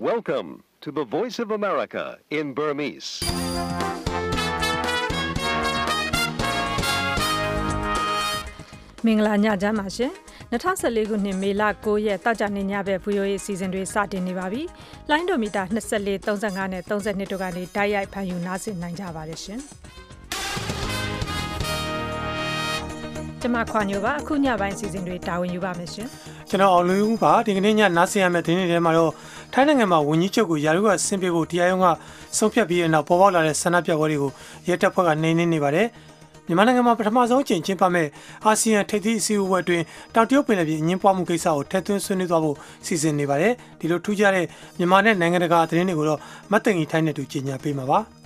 Welcome to the Voice of America in Burmese. ။မင်္ဂလာညချမ်းပါရှင်။2014ခုနှစ်မေလ9ရက်တောက်ကြနေညဘက် VOA အစီအစဉ်တွေစတင်နေပါပြီ။လိုင်းဒိုမီတာ24 35နဲ့32တို့ကနေတိုက်ရိုက်ဖန်ယူနားဆင်နိုင်ကြပါတယ်ရှင်။ကျမခွာညိုပါအခုညပိုင်းအစီအစဉ်တွေတာဝန်ယူပါမယ်ရှင်။ကျွန်တော်အောင်လူဦးပါဒီကနေ့ညနားဆင်ရမယ့်ဒီနေ့ထဲမှာတော့ ထိုင်းနိုင်ငံမှာဝန်ကြီးချုပ်ကိုယာရုကဆင်ပြဖို့တရားရုံးကဆုံးဖြတ်ပြီးတဲ့နောက်ပေါ်ပေါက်လာတဲ့ဆန္ဒပြပွဲတွေကိုရဲတပ်ဖွဲ့ကနေနေနေပါတယ်မြန်မာနိုင်ငံမှာပထမဆုံးအကြိမ်ကျင်းပမဲ့အာဆီယံထိပ်သီးအစည်းအဝေးအတွင်းတောင်တရုတ်ပင်လယ်ပြင်အငင်းပွားမှုကိစ္စကိုထည့်သွင်းဆွေးနွေးသွားဖို့စီစဉ်နေပါတယ်ဒီလိုထူးခြားတဲ့မြန်မာနဲ့နိုင်ငံတကာသတင်းတွေကိုတော့မတ်တင်ကြီးထိုင်းနဲ့တူကြီးညာပေးမှာပါ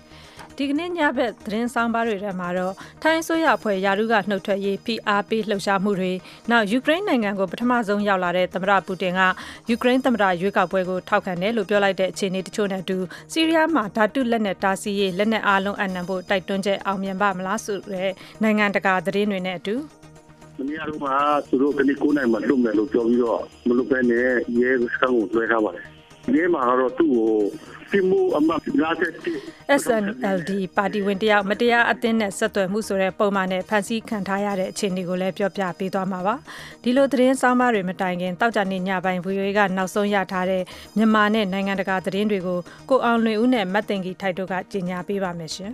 ဒီကနေ့ညဘက်သတင်းဆောင်ပါတွေထဲမှာတော့ထိုင်းအစိုးရအဖွဲ့ယာရုကနှုတ်ထွက်ရေး PR ပေးလှုပ်ရှားမှုတွေနောက်ယူကရိန်းနိုင်ငံကိုပထမဆုံးရောက်လာတဲ့သမ္မတပူတင်ကယူကရိန်းသမ္မတရွေးကောက်ပွဲကိုထောက်ခံတယ်လို့ပြောလိုက်တဲ့အခြေအနေတချို့နဲ့အတူစီးရီးယားမှာဓာတုလက်နက်တားဆီးရေးလက်နက်အားလုံးအနံဖို့တိုက်တွန်းချက်အောင်မြင်ပါမလားဆိုတဲ့နိုင်ငံတကာသတင်းတွေနဲ့အတူမနေ့ကတော့မှသူတို့ကနေ9နိုင်မှလွတ်မယ်လို့ပြောပြီးတော့မလွတ်ဘဲနဲ့ရဲစခန်းကိုလွှဲထားပါတယ်။ရဲမှာကတော့သူ့ကိုပြ မှုအမှတ်57 SNLD ပါတီဝင်တယောက်မတရားအသင်းနဲ့ဆက်သွယ်မှုဆိုတဲ့ပုံမှန်နဲ့ဖန်ဆီးခံထားရတဲ့အခြေအနေကိုလည်းပြောပြပေးသွားမှာပါဒီလိုသတင်းဆောင်ပါတွေမတိုင်ခင်တောက်ကြနေညပိုင်း VOA ကနောက်ဆုံးရထားတဲ့မြန်မာနဲ့နိုင်ငံတကာသတင်းတွေကိုကိုအောင်လွင်ဦးနဲ့မတ်တင်ကြီးထိုက်တို့ကကြီးညာပေးပါမယ်ရှင်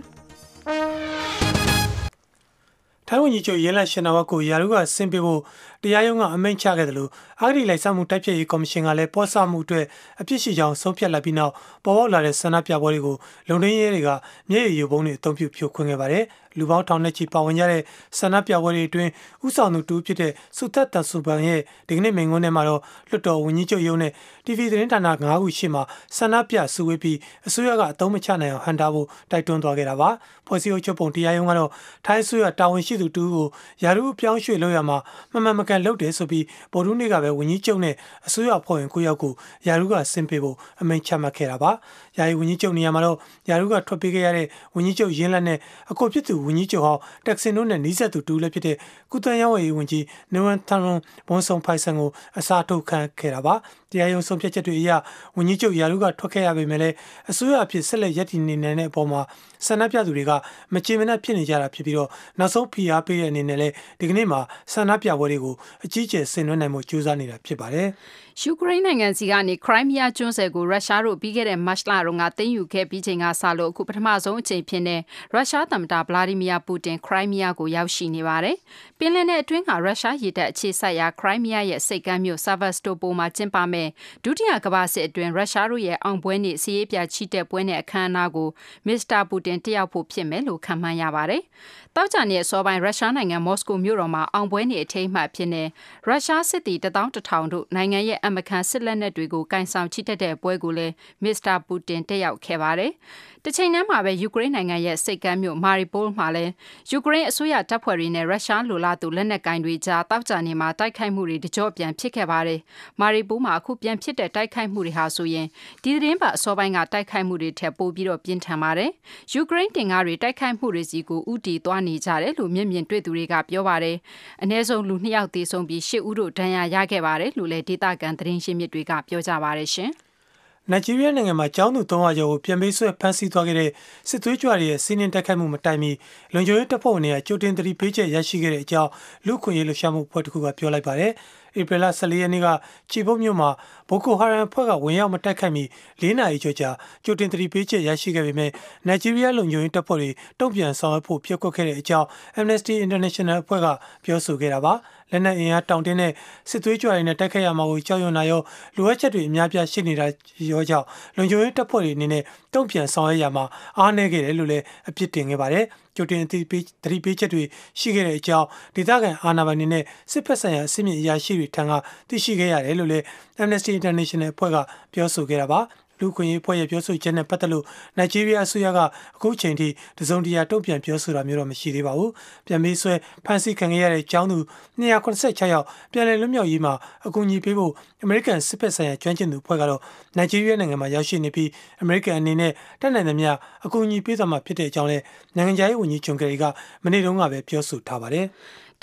ထိုင်းဝန်ကြီးချုပ်ရဲလတ်ရှင်နာဝတ်ကိုယာရုကဆင်ပြဖို့တရားရုံးကအမိန့်ချခဲ့တယ်လို့အာဂရီလိုက်ဆောင်မှုတိုက်ဖြတ်ရေးကော်မရှင်ကလည်းပေါ်ဆမှုအတွက်အပြစ်ရှိကြောင်းဆုံးဖြတ်လိုက်ပြီးနောက်ပေါ်ပေါက်လာတဲ့ဆန္ဒပြပွဲတွေကိုလုံထင်းရဲတွေကမျက်ရည်ယိုပုံးတွေအုံပြုဖြိုခွင်းခဲ့ပါတယ် လူပေါင်းထောင်နဲ့ချီပါဝင်ကြတဲ့ဆန္ဒပြပွဲတွေအတွင်းဥဆောင်သူတူဖြစ်တဲ့စုသက်တန်ဆူပန်ရဲ့ဒီကနေ့မိန့်ခွန်းထဲမှာတော့လွတ်တော်ဝန်ကြီးချုပ်ရုံးနဲ့ TV သတင်းဌာန9ခုရှိမှဆန္ဒပြစုဝေးပြီးအစိုးရကအသုံးမချနိုင်အောင်ဟန်တာဖို့တိုက်တွန်းသွားခဲ့တာပါဖွဲ့စည်းအုပ်ချုပ်ပုံတရားရုံးကတော့ထိုင်းအစိုးရတာဝန်ရှိသူတူကိုယာရုအပြောင်းရွှေ့လုပ်ရမှာမမှန်မကန်လုပ်တယ်ဆိုပြီးဗိုလ်ထူးနေ့ကပဲဝန်ကြီးချုပ်နဲ့အစိုးရဖွဲ့ဝင်ကိုယောက်ကိုယာရုကဆင်ပေးဖို့အမိန့်ချမှတ်ခဲ့တာပါယာယီဝန်ကြီးချုပ်နေရာမှာတော့ယာရုကထွက်ပေးခဲ့ရတဲ့ဝန်ကြီးချုပ်ရင်းလက်နဲ့အကိုဖြစ်သူဝန်ကြီးချုပ်ဟောင်းတက်ဆင်တို့နဲ့နီးစပ်သူတူလည်းဖြစ်တဲ့ကုတန်ရောင်းဝယ်ရေးဝန်ကြီးနဝန်ထန်ရွန်ဘွန်ဆုံဖိုင်ဆန်ကိုအစားထုတ်ခံခဲ့တာပါတရားရုံးဆုံးဖြတ်ချက်တွေအရဝန်ကြီးချုပ်ယာရုကထွက်ခဲ့ရပေမဲ့လည်းအစိုးရအဖြစ်ဆက်လက်ရည်တည်နေတဲ့အပေါ်မှာဆန္ဒပြသူတွေကမချေမနှက်ဖြစ်နေကြတာဖြစ်ပြီးတော့နောက်ဆုံးဖိအားပေးတဲ့အနေနဲ့လည်းဒီကနေ့မှာဆန္ဒပြပွဲတွေကိုအကြီးအကျယ်ဆင်နွှဲနိုင်မှုကြိုးစားနေတာဖြစ်ပါတယ်။ယူကရိန်းနိုင်ငံစီကနေခရိုင်းမီးယားကျွန်းဆွယ်ကိုရုရှားတို့ပြီးခဲ့တဲ့မတ်လတုန်းကသိမ်းယူခဲ့ပြီးချိန်ကစလို့အခုပထမဆုံးအချိန်ဖြစ်နေရုရှားသမ္မတဗလာဒီမီယာပူတင်ခရိုင်းမီးယားကိုရောက်ရှိနေပါတယ်။ပင်လယ်နယ်အတွင်းကရုရှားရေတပ်အခြေစိုက်ရာခရိုင်းမီးယားရဲ့စိတ်ကမ်းမြို့ဆာဗတ်စတိုပိုမှာကျင်းပမဲ့ဒုတိယကမ္ဘာစစ်အတွင်းရုရှားတို့ရဲ့အောင်ပွဲနေ့စီးရေးပြချီတက်ပွဲနဲ့အခမ်းအနားကိုမစ္စတာပူတင်တက်ရောက်ဖို့ဖြစ်မယ်လို့ခန့်မှန်းရပါတယ်။တောက်ကြနေအစောပိုင်းရုရှားနိုင်ငံမော်စကိုမြို့တော်မှာအောင်ပွဲနေ့အထိမ်းအမှတ်ဖြစ်နေရုရှားစစ်သည်တထောင်တထောင်တို့နိုင်ငံရဲ့အမကန်စစ်လက်နက်တွေကိုကင်ဆောင်ချီတက်တဲ့ပွဲကိုလည်းမစ္စတာပူတင်တက်ရောက်ခဲ့ပါတယ်။တစ်ချိန်တည်းမှာပဲယူကရိန်းနိုင်ငံရဲ့စိတ်ကမ်းမြို့မာရီပိုးမှာလည်းယူကရိန်းအစိုးရတပ်ဖွဲ့တွေနဲ့ရုရှားလိုလားသူလက်နက်ကင်တွေကြားတောက်ကြနေမှာတိုက်ခိုက်မှုတွေတကြော့ပြန်ဖြစ်ခဲ့ပါတယ်။မာရီပိုးမှာအခုပြန်ဖြစ်တဲ့တိုက်ခိုက်မှုတွေဟာဆိုရင်ဒီသတင်းပတ်အစောပိုင်းကတိုက်ခိုက်မှုတွေထက်ပိုပြီးတော့ပြင်းထန်ပါတယ်။ယူကရိန်းတင်ကားတွေတိုက်ခိုက်မှုတွေစီကိုဥတီသွားနေကြတယ်လို့မျက်မြင်တွေ့သူတွေကပြောပါတယ်။အ ਨੇ ဆုံးလူနှစ်ယောက်သေဆုံးပြီးရှစ်ဦးတို့ဒဏ်ရာရခဲ့ပါတယ်လို့လည်းဒေသခံသတင်းရှင်းမြစ်တွေကပြောကြပါတယ်ရှင်။နိုင်ဂျီးရီးယားနိုင်ငံမှာကျောင်းသူ300ကျော်ကိုပြန်ပေးဆွဲဖမ်းဆီးသွားခဲ့တဲ့စစ်သွေးကြွတွေရဲ့စီးနှင်းတိုက်ခိုက်မှုမတိုင်မီလွန်ကျွေးတပ်ဖွဲ့ဝင်တွေကကြိုတင်သတိပေးချက်ရရှိခဲ့တဲ့အကြောင်းလူခွင့်ရေးလှုပ်ရှားမှုဖွဲ့တစ်ခုကပြောလိုက်ပါတယ်။ဧပြီလ14ရက်နေ့ကချီဘုတ်မြို့မှာဘိုကိုဟာရန်ဖွဲ့ကဝင်ရောက်မတိုက်ခိုက်မီ၄နာရီကျော်ကြာကြိုတင်သတိပေးချက်ရရှိခဲ့ပေမဲ့နိုင်ဂျီးရီးယားလုံခြုံရေးတပ်ဖွဲ့တွေတုံ့ပြန်ဆောင်ရွက်ဖို့ပြက်ကွက်ခဲ့တဲ့အကြောင်း Amnesty International အဖွဲ့ကပြောဆိုခဲ့တာပါ။လက်နက်အင်အားတောင်တင်းတဲ့စစ်သွေးကြွတွေနဲ့တိုက်ခိုက်ရမှာကိုကြောက်ရွံ့တာရောလိုအပ်ချက်တွေအများပြားရှိနေတာရောကြောင့်လုံခြုံရေးတပ်ဖွဲ့တွေအနေနဲ့တုံ့ပြန်ဆောင်ရွက်ရမှာအားနည်းခဲ့တယ်လို့လည်းအပြစ်တင်ခဲ့ပါတယ်ကြိုတင်အသိပေးသတိပေးချက်တွေရှိခဲ့တဲ့အကြောင်းဒေသခံအာဏာပိုင်တွေနဲ့စစ်ဖက်ဆိုင်ရာအစီအမံအရာရှိတွေထံကသိရှိခဲ့ရတယ်လို့လည်း Amnesty International အဖွဲ့ကပြောဆိုခဲ့တာပါ လူခွင့်ရေးဖွဲ့ရဲ့ပြောဆိုချက်နဲ့ပတ်သက်လို့နိုင်ဂျီးရီးယားအစိုးရကအခုချိန်ထိတစုံတရာတုံ့ပြန်ပြောဆိုတာမျိုးတော့မရှိသေးပါဘူး။ပြန်ပြီးဆွဲဖမ်းဆီးခံခဲ့ရတဲ့ကျောင်းသူ286ယောက်ပြန်လည်လွတ်မြောက်ရေးမှာအကူအညီပေးဖို့အမေရိကန်စစ်ဖက်ဆိုင်ရာကျွမ်းကျင်သူအဖွဲ့ကတော့နိုင်ဂျီးရီးယားနိုင်ငံမှာရောက်ရှိနေပြီးအမေရိကန်အနေနဲ့တက်နိုင်သမျှအကူအညီပေးသွားမှာဖြစ်တဲ့အကြောင်းလဲနိုင်ငံခြားရေးဝန်ကြီးဂျွန်ကယ်ရီကမနေ့တုန်းကပဲပြောဆိုထားပါတယ်။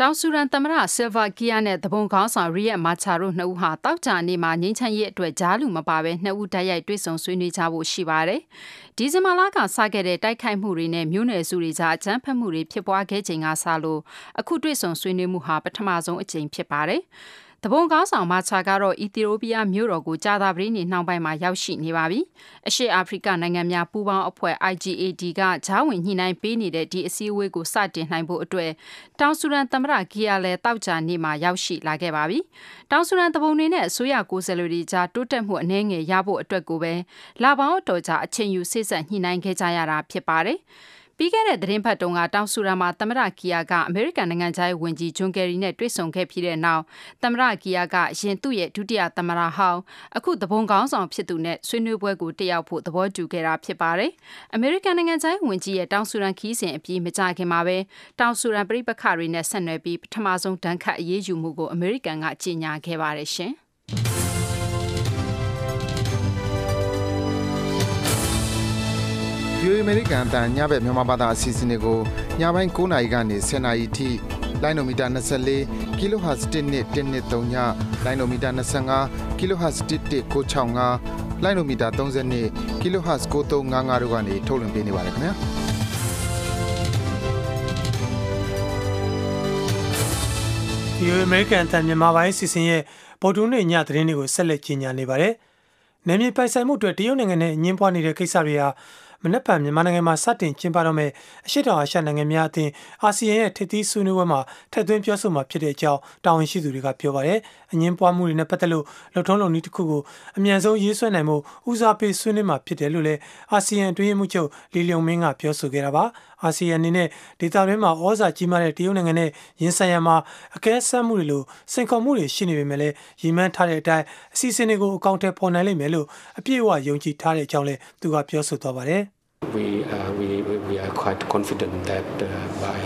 တောင်ဆူရန်သမ္မတဆယ်ဗာကီယာနဲ့တပုံကောင်းဆောင်ရီယက်မာချာတို့နှစ်ဦးဟာတောက်ကြနေ့မှာငင်းချမ်းရေးအတွက်ဂျားလူမပါဘဲနှစ်ဦးတိုက်ရိုက်တွေ့ဆုံဆွေးနွေးကြဖို့ရှိပါတယ်။ဒီဇင်ဘာလကစခဲ့တဲ့တိုက်ခိုက်မှုတွေနဲ့မြို့နယ်စုတွေကြားအကြမ်းဖက်မှုတွေဖြစ်ပွားခဲ့ချိန်ကစလို့အခုတွေ့ဆုံဆွေးနွေးမှုဟာပထမဆုံးအကြိမ်ဖြစ်ပါတယ်။ တဘုံကောင်းဆောင်မာချာကတော့အီသီယိုးပီးယားမြို့တော်ကိုကြာသပတေးနေ့နှောင်းပိုင်းမှာရောက်ရှိနေပါပြီ။အရှေ့အာဖရိကနိုင်ငံများပူးပေါင်းအဖွဲ့ IGAD ကဂျားဝင်ညှိနှိုင်းပေးနေတဲ့ဒီအစည်းအဝေးကိုစတင်နိုင်ဖို့အတွက်တောင်ဆူရန်သမ္မတဂီယာလဲတောက်ကြနေ့မှာရောက်ရှိလာခဲ့ပါပြီ။တောင်ဆူရန်တဘုံတွေနဲ့အစိုးရကိုယ်စားလှယ်တွေကြားတိုးတက်မှုအနည်းငယ်ရဖို့အတွက်ကိုပဲလာပေါင်းတော်ကြာအချိန်ယူစိတ်ဆက်ညှိနှိုင်းခဲ့ကြရတာဖြစ်ပါတယ်။ ပြီးခဲ့တဲ့သတင်းဖတ်တုန်းကတောင်ဆူရန်မှာသမ္မတကီယာကအမေရိကန်နိုင်ငံသားရဲ့ဝန်ကြီးဂျွန်ကယ်ရီနဲ့တွေ့ဆုံခဲ့ပြီးတဲ့နောက်သမ္မတကီယာကရင်သူ့ရဲ့ဒုတိယသမ္မတဟောင်းအခုသဘုံကောင်းဆောင်ဖြစ်သူနဲ့ဆွေးနွေးပွဲကိုတက်ရောက်ဖို့သဘောတူခဲ့တာဖြစ်ပါတယ်။အမေရိကန်နိုင်ငံသားရဲ့ဝန်ကြီးရဲ့တောင်ဆူရန်ခီးစဉ်အပြီးမကြခင်မှာပဲတောင်ဆူရန်ပြည်ပခတွေနဲ့ဆက်နွယ်ပြီးပထမဆုံးဒဏ်ခတ်အရေးယူမှုကိုအမေရိကန်ကကြေညာခဲ့ပါတယ်ရှင်။ VOA American အတန်ညဘက်မြန်မာဘာသာအစီအစဉ်တွေကိုညပိုင်း9:00နာရီကနေ10:00နာရီထိလိုင်းနိုမီတာ24 kHz 1.1.3ညလိုင်းနိုမီတာ25 kHz 1.665လိုင်းနိုမီတာ32 kHz 9355တို့ကနေထုတ်လွှင့်ပေးနေပါတယ်ခင်ဗျာဒီ American အတန်မြန်မာပိုင်းစီစဉ်ရဲ့ပေါ်တူးနေညသတင်းတွေကိုဆက်လက်ကြီးညာနေပါတယ်။နယ်မြေပိုင်ဆိုင်မှုအတွက်တရုတ်နိုင်ငံနဲ့အငင်းပွားနေတဲ့ကိစ္စတွေဟာ မနက်ဖြန်မြန်မာနိုင်ငံမှာစတင်ကျင်းပတော့မယ့်အရှိတောင်အာရှနိုင်ငံများအသင်းအာဆီယံရဲ့ထိပ်သီးဆွေးနွေးပွဲမှာထည့်သွင်းပြောဆိုမှာဖြစ်တဲ့အကြောင်းတာဝန်ရှိသူတွေကပြောပါတယ်။အငင်းပွားမှုတွေနဲ့ပတ်သက်လို့လှုပ်ထုံးလုံနည်းတစ်ခုကိုအမြန်ဆုံးရေးဆွဲနိုင်မှုဦးစားပေးဆွေးနွေးမှာဖြစ်တယ်လို့လည်းအာဆီယံအတွင်းမှုချုပ်လီလျုံမင်းကပြောဆိုခဲ့တာပါ။အာဆီယံအနေနဲ့ဒေသတွင်းမှာဩဇာကြီးမားတဲ့တရုတ်နိုင်ငံနဲ့ရင်ဆိုင်ရမှာအကဲဆန်းမှုတွေလိုစိန်ခေါ်မှုတွေရှိနေပေမဲ့လည်းရည်မှန်းထားတဲ့အတိုင်းအစီအစဉ်တွေကိုအကောင့်ထဲပေါ်နိုင်လိမ့်မယ်လို့အပြည့်အဝယုံကြည်ထားတဲ့အကြောင်းလည်းသူကပြောဆိုသွားပါတယ်။ we, uh, we, we are quite confident that uh, by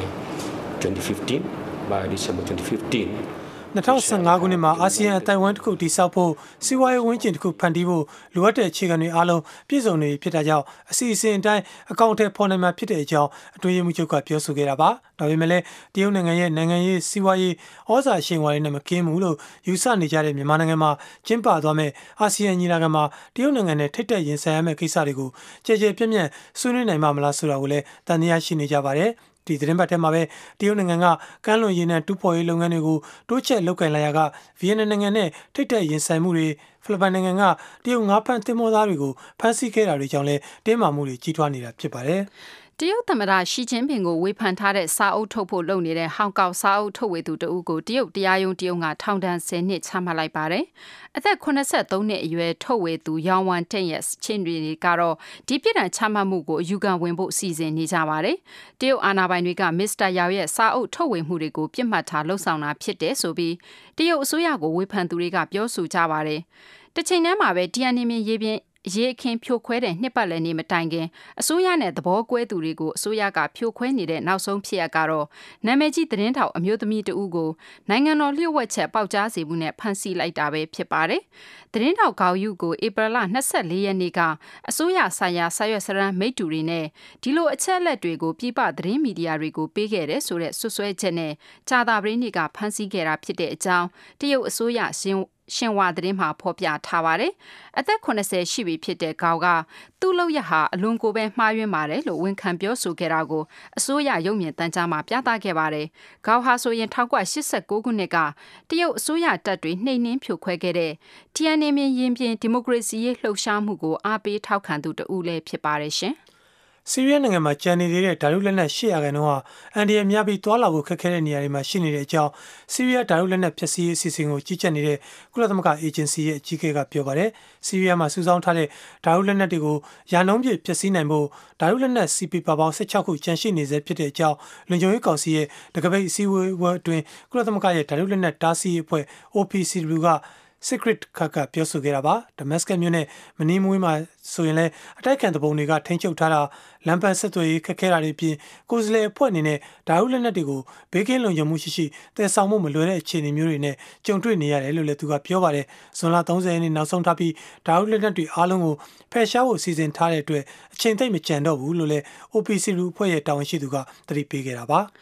2015, by December 2015, 2015ခုနှစ်မှာအာဆီယံအတိုင်ဝမ်တစ်ခုတည်ဆောက်ဖို့စီးပွားရေးဝန်းကျင်တစ်ခုဖန်တီးဖို့လိုအပ်တဲ့အခြေခံတွေအားလုံးပြည့်စုံနေဖြစ်တာကြောင့်အစီအစဉ်အတိုင်းအကောင့်ထဲပေါ်နိုင်မှာဖြစ်တဲ့အကြောင်းအတွင်းမှုချုပ်ကပြောဆိုခဲ့တာပါဒါပေမဲ့လည်းတရုတ်နိုင်ငံရဲ့နိုင်ငံရေးစီးပွားရေးဩဇာရှင်ဝါရေးနဲ့မကင်းဘူးလို့ယူဆနေကြတဲ့မြန်မာနိုင်ငံမှာကျင်းပသွားမဲ့အာဆီယံညီလာခံမှာတရုတ်နိုင်ငံနဲ့ထိတ်တက်ရင်ဆိုင်ရမယ့်ကိစ္စတွေကိုကြဲကြဲပြန့်ပြန့်ဆွေးနွေးနိုင်မှာမလားဆိုတာကိုလည်းတန်တရားရှိနေကြပါတယ် ဒီသတင်းပတ်ထဲမှာပဲတရုတ်နိုင်ငံကကမ်းလွန်ရေနံတူးဖော်ရေးလုပ်ငန်းတွေကိုတိုးချဲ့လုပ်ကိုင်လာရာကဗီယက်နမ်နိုင်ငံနဲ့ထိတ်တက်ရင်ဆိုင်မှုတွေဖိလစ်ပိုင်နိုင်ငံကတရုတ်ငါးဖမ်းသင်္ဘောသားတွေကိုဖမ်းဆီးခဲ့တာတွေကြောင့်လည်းတင်းမာမှုတွေကြီးထွားနေတာဖြစ်ပါတယ်။ တရုတ်သမ္မတရှီကျင်းပင်ကိုဝေဖန်ထားတဲ့စာအုပ်ထုတ်ဖို့လုပ်နေတဲ့ဟောင်ကောင်စာအုပ်ထုတ်ဝေသူတဦးကိုတရုတ်တရားရုံးတရုတ်ကထောင်ဒဏ်10နှစ်ချမှတ်လိုက်ပါတယ်။အသက်83နှစ်အရွယ်ထုတ်ဝေသူယောင်ဝမ်တင့်ရဲ့ချင်းတွေကတော့ဒီပြစ်ဒဏ်ချမှတ်မှုကိုအယူခံဝင်ဖို့စီစဉ်နေကြပါတယ်။တရုတ်အာဏာပိုင်တွေကမစ္စတာယောင်ရဲ့စာအုပ်ထုတ်ဝေမှုတွေကိုပြစ်မှတ်ထားလှုံ့ဆော်တာဖြစ်တယ်ဆိုပြီးတရုတ်အစိုးရကိုဝေဖန်သူတွေကပြောဆိုကြပါတယ်။တစ်ချိန်တည်းမှာပဲတီယန်နီမင်ရေးပြင်း ရေအခင်းဖြိုခွဲတဲ့နှစ်ပတ်လည်နေ့မတိုင်ခင်အစိုးရနဲ့သဘောကွဲသူတွေကိုအစိုးရကဖြိုခွဲနေတဲ့နောက်ဆုံးဖြစ်ရကတော့နာမည်ကြီးသတင်းထောက်အမျိုးသမီးတဦးကိုနိုင်ငံတော်လျှို့ဝှက်ချက်ပေါက်ကြားစေမှုနဲ့ဖမ်းဆီးလိုက်တာပဲဖြစ်ပါတယ်။သတင်းထောက်ကောက်ယူကိုဧပြီလ24ရက်နေ့ကအစိုးရဆိုင်ရာစာရွက်စရမ်းမိတ္တူတွေနဲ့ဒီလိုအချက်အလက်တွေကိုပြပသတင်းမီဒီယာတွေကိုပေးခဲ့တဲ့ဆိုတဲ့ဆွဆွဲချက်နဲ့ကြာသာပရင်းနေ့ကဖမ်းဆီးခဲ့တာဖြစ်တဲ့အကြောင်းတရုတ်အစိုးရရှင် ရှင်ဝါသတင်းမှာဖော်ပြထားပါတယ်။အသက်80ရှိပြီဖြစ်တဲ့ကောက်ကသူ့လောက်ရဟာအလွန်ကိုပဲမှားယွင်းပါတယ်လို့ဝန်ခံပြောဆိုခဲ့တာကိုအစိုးရရုပ်မြင်သံကြားမှာပြသခဲ့ပါတယ်။ကောက်ဟာဆိုရင်1989ခုနှစ်ကတရုတ်အစိုးရတပ်တွေနှိမ်နှင်းဖြိုခွဲခဲ့တဲ့ Tiananmen ရင်ပြင်ဒီမိုကရေစီရေးလှုပ်ရှားမှုကိုအားပေးထောက်ခံသူတဦးလည်းဖြစ်ပါတယ်ရှင်။ ဆီးရီးယားနိုင်ငံမှာကျန်နေသေးတဲ့ဓာတုလက်နက်800ခန်းတော့အန်ဒီရများပြီးတွာလာဖို့ခက်ခဲတဲ့နေရာတွေမှာရှိနေတဲ့အကြောင်းဆီးရီးယားဓာတုလက်နက်ဖျက်ဆီးရေးအစီအစဉ်ကိုကြီးကြပ်နေတဲ့ကုလသမဂ္ဂအေဂျင်စီရဲ့အကြီးအကဲကပြောပါတယ်။ဆီးရီးယားမှာစုဆောင်းထားတဲ့ဓာတုလက်နက်တွေကိုရာနှုန်းပြည့်ဖျက်ဆီးနိုင်ဖို့ဓာတုလက်နက် CP ပါပေါင်း16ခုကျန်ရှိနေစေဖြစ်တဲ့အကြောင်းလွန်ချုံရေးကောင်စီရဲ့တကပိတ်အစည်းအဝေးအတွင်းကုလသမဂ္ဂရဲ့ဓာတုလက်နက်တားဆီးရေးအဖွဲ့ OPCW က Secret ခါကပြောဆိုခဲ့တာပါ။ Damascus မြို့နဲ့မနီးမွေးမှာဆိုရင်လည်းအတိုက်ခံတပုံတွေကထိန်းချုပ်ထားတာလမ်းပန်းဆက်သွယ်ရေးခက်ခဲတာတွေပြင်ကိုယ်စလဲအဖွဲ့အနေနဲ့ဓာတ်ဥလက်နက်တွေကိုဘေးကင်းလုံခြုံမှုရှိရှိတည်ဆောင်မှုမလွယ်တဲ့အခြေအနေမျိုးတွေနဲ့ကြုံတွေ့နေရတယ်လို့လည်းသူကပြောပါတယ်။ဇွန်လ30ရက်နေ့နောက်ဆုံးထားပြီးဓာတ်ဥလက်နက်တွေအားလုံးကိုဖယ်ရှားဖို့စီစဉ်ထားတဲ့အတွက်အချိန်သိမ့်မကြံတော့ဘူးလို့လည်း OPC လူအဖွဲ့ရဲ့တာဝန်ရှိသူကသတိပေးခဲ့တာပါ။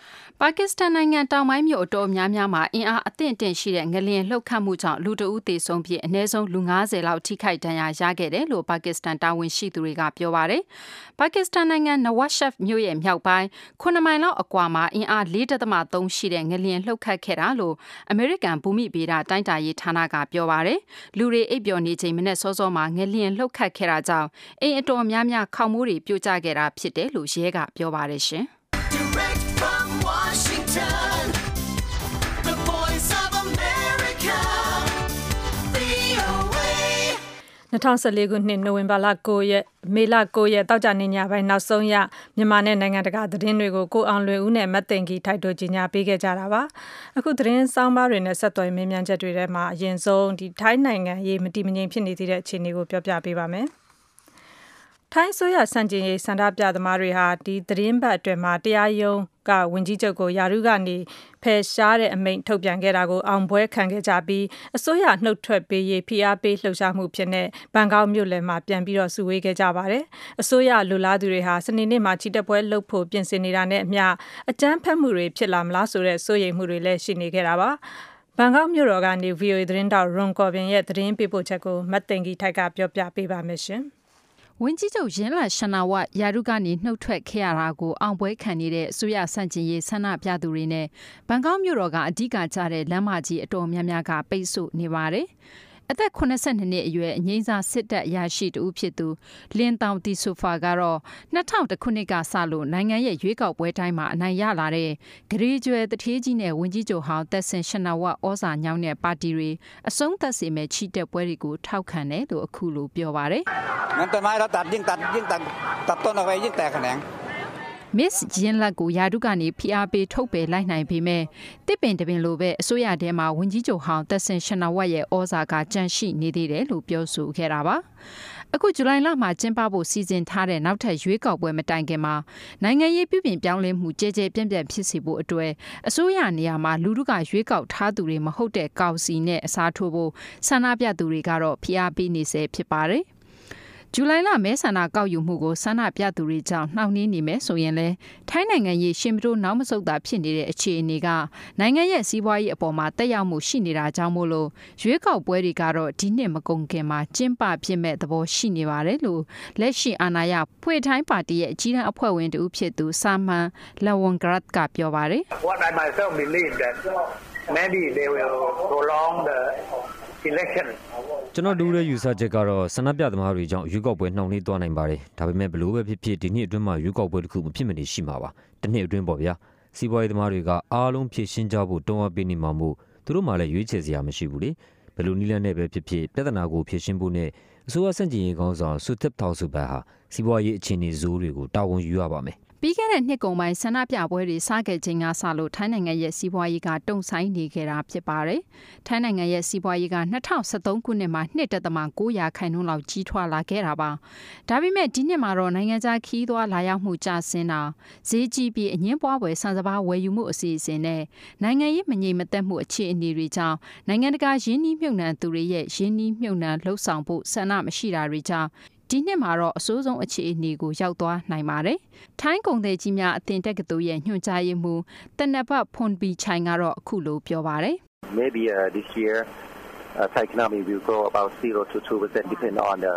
ပါကစ္စတန်နိုင်ငံတောင်ပိုင်းမြို့အတော်များများမှာအင်အားအသင့်အတင့်ရှိတဲ့ငလျင်လှုပ်ခတ်မှုကြောင့်လူတအုပ်သေဆုံးပြီးအနည်းဆုံးလူ90လောက်ထိခိုက်ဒဏ်ရာရခဲ့တယ်လို့ပါကစ္စတန်တာဝန်ရှိသူတွေကပြောပါတယ်။ပါကစ္စတန်နိုင်ငံနဝတ်ရှက်မြို့ရဲ့မြောက်ပိုင်း9မိုင်လောက်အကွာမှာအင်အား4.3ရှိတဲ့ငလျင်လှုပ်ခတ်ခဲ့တာလို့အမေရိကန်ဘူမိဗေဒတိုင်းတာရေးဌာနကပြောပါတယ်။လူတွေအိပ်ပျော်နေချိန်မနေ့စောစောမှာငလျင်လှုပ်ခတ်ခဲ့တာကြောင့်အိမ်အတော်များများခေါင်မိုးတွေပြိုကျခဲ့တာဖြစ်တယ်လို့ရဲကပြောပါတယ်ရှင်။ Direct from Washington, the voice of America, VOA. 2014ခုနှစ်နိုဝင်ဘာလ9ရက်မေလ9ရက်တောက်ကြနေညပိုင်းနောက်ဆုံးရမြန်မာနဲ့နိုင်ငံတကာသတင်းတွေကိုကိုအောင်လွင်ဦးနဲ့မတ်တင်ကြီးထိုက်တို့ကြီးညာပေးခဲ့ကြတာပါအခုသတင်းစောင်းပါတွေနဲ့ဆက်သွယ်မေးမြန်းချက်တွေထဲမှာအရင်ဆုံးဒီထိုင်းနိုင်ငံရေးမတိမငြိမ်ဖြစ်နေသေးတဲ့အခြေအနေကိုပြောပြပေးပါမယ်ထိုင်းဆိုရစံကျင်ရေးစန္ဒပြသမားတွေဟာဒီသတင်းပတ်အတွင်းမှာတရားရုံး ကဝင်ကြီးချုပ်ကိုယာရုကနေဖယ်ရှားတဲ့အမိန့်ထုတ်ပြန်ခဲ့တာကိုအောင်ပွဲခံခဲ့ကြပြီးအစိုးရနှုတ်ထွက်ပေးရေးဖိအားပေးလှုပ်ရှားမှုဖြစ်တဲ့ဘန်ကောက်မြို့လယ်မှာပြန်ပြီးတော့စုဝေးခဲ့ကြပါတယ်။အစိုးရလူလားသူတွေဟာစနေနေ့မှာချီတက်ပွဲလုပ်ဖို့ပြင်ဆင်နေတာနဲ့အမျှအကြမ်းဖက်မှုတွေဖြစ်လာမလားဆိုတဲ့စိုးရိမ်မှုတွေလည်းရှိနေခဲ့တာပါ။ဘန်ကောက်မြို့တော်ကနေ VOA သတင်းတောက်ရွန်ကော်ပင်ရဲ့သတင်းပေးပို့ချက်ကိုမတ်တင်ကြီးထိုက်ကပြောပြပေးပါမယ်ရှင်။ ဝင်ကြီးချုပ်ရင်းလာရှနာဝယာရုကနေနှုတ်ထွက်ခဲ့ရတာကိုအောင်ပွဲခံနေတဲ့အစိုးရဆန့်ကျင်ရေးဆန္ဒပြသူတွေနဲ့ဘန်ကောက်မြို့တော်ကအဓိကကျတဲ့လမ်းမကြီးအတော်များများကပိတ်ဆို့နေပါတယ်။ အသက်82နှစ်အရွယ်အငိမ့်စားစစ်တပ်အရာရှိတဦးဖြစ်သူလင်းတောင်တီဆိုဖာကတော့2000ခုနှစ်ကစလို့နိုင်ငံရဲ့ရွေးကောက်ပွဲတိုင်းမှာအနိုင်ရလာတဲ့ဂရေကျွဲတထေးကြီးနဲ့ဝင်းကြီးကျော်ဟောင်းသက်ဆင်ရှနာဝဩဇာညောင်းတဲ့ပါတီတွေအဆုံးသက်စေမဲ့ချီတက်ပွဲတွေကိုထောက်ခံတယ်လို့အခုလိုပြောပါတယ်။မန်တမိုင်းတော့တတ်ရင်တတ်ရင်တတ်တော့ပဲရင်တက်ခနဲ့ မစ်ဂျင်းလတ်ကိုယာတုကနေဖိအားပေးထုတ်ပယ်လိုက်နိုင်ပေမဲ့တစ်ပင်တပင်လိုပဲအစိုးရထဲမှာဝန်ကြီးချုပ်ဟောင်းတက်ဆင်ရှနာဝတ်ရဲ့ဩဇာကကြန့်ရှိနေသေးတယ်လို့ပြောဆိုခဲ့တာပါအခုဇူလိုင်လမှာကျင်းပဖို့စီစဉ်ထားတဲ့နောက်ထပ်ရွေးကောက်ပွဲမတိုင်ခင်မှာနိုင်ငံရေးပြုပြင်ပြောင်းလဲမှုကြဲကြဲပြန့်ပြန့်ဖြစ်စေဖို့အတွက်အစိုးရနေရာမှာလူထုကရွေးကောက်ထားသူတွေမဟုတ်တဲ့ကောင်စီနဲ့အစားထိုးဖို့ဆန္ဒပြသူတွေကတော့ဖိအားပေးနေဆဲဖြစ်ပါတယ်။ ဇူလိုင်လမဲဆန္ဒကောက်ယူမှုကိုဆန္ဒပြသူတွေကြောင့်နှောင့်နှေးနေမယ်ဆိုရင်လည်းထိုင်းနိုင်ငံရေးရှင်မတိုးနောက်မဆုတ်တာဖြစ်နေတဲ့အခြေအနေကနိုင်ငံရဲ့စီးပွားရေးအပေါ်မှာတက်ရောက်မှုရှိနေတာကြောင့်မို့လို့ရွေးကောက်ပွဲတွေကတော့ဒီနှစ်မကုန်ခင်မှာကျင်းပဖြစ်မဲ့သဘောရှိနေပါတယ်လို့လက်ရှိအာဏာရဖွေထိုင်းပါတီရဲ့အကြီးတန်းအဖွဲ့ဝင်တူဖြစ်သူဆာမန်လဝန်ဂရတ်ကပြောပါတယ် What I myself believe that maybe they will prolong the election. ကျွန်တော်တို့ရဲ့ယူဆချက်ကတော့ဆန္ဒပြသမားတွေကြောင့်ရွေးကောက်ပွဲနှောင့်နှေးသွားနိုင်ပါတယ်။ဒါပေမဲ့ဘလို့ပဲဖြစ်ဖြစ်ဒီနှစ်အတွင်းမှာရွေးကောက်ပွဲတစ်ခုမဖြစ်မနေရှိမှာပါ။တစ်နှစ်အတွင်းပေါ့ဗျာ။စီးပွားရေးသမားတွေကအားလုံးဖြည့်ရှင်းကြဖို့တွန်းအားပေးနေမှာမို့သူတို့မှလည်းရွေးချယ်စရာမရှိဘူးလေ။ဘယ်လိုနည်းလမ်းနဲ့ပဲဖြစ်ဖြစ်ပြဿနာကိုဖြည့်ရှင်းဖို့နဲ့အစိုးရစန့်ကျင်ရေးကောင်းဆောင်ဆူတစ်ထောက်ဆူဘတ်ဟာစီးပွားရေးအခြေအနေဇိုးတွေကိုတာဝန်ယူရပါမယ်။ ပြီးခဲ့တဲ့နှစ်ကုန်ပိုင်းဆန္ဒပြပွဲတွေစခဲ့ချိန်ကစလို့ထိုင်းနိုင်ငံရဲ့စီးပွားရေးကတုံဆိုင်နေခဲ့တာဖြစ်ပါတယ်။ထိုင်းနိုင်ငံရဲ့စီးပွားရေးက2013ခုနှစ်မှာ2.9ရာခိုင်နှုန်းလောက်ကြီးထွားလာခဲ့တာပါ။ဒါပေမဲ့ဒီနှစ်မှာတော့နိုင်ငံခြားခီးသွွာလာရောက်မှုကျဆင်းတာဈေးကြီးပြီးအငင်းပွားပွဲဆန်စပါးဝယ်ယူမှုအစီအစဉ်နဲ့နိုင်ငံရေးမငြိမ်မသက်မှုအခြေအနေတွေကြောင့်နိုင်ငံတကာရင်းနှီးမြှုပ်နှံသူတွေရဲ့ရင်းနှီးမြှုပ်နှံလှုပ်ဆောင်ဖို့ဆန္ဒမရှိတာတွေကြောင့် ဒီနှစ်မှာတော့အဆိုးဆုံးအခြေအနေကိုရောက်သွားနိုင်ပါတယ်။ထိုင်းကုန်သည်ကြီးများအသင်တက္ကသိုလ်ရဲ့ညွှန်ကြားရေးမှူးတနဘဖွန်ပီချိုင်ကတော့အခုလိုပြောပါတယ် Maybe uh, this year, uh, Thai economy will grow about 0 to 2 percent, depending on the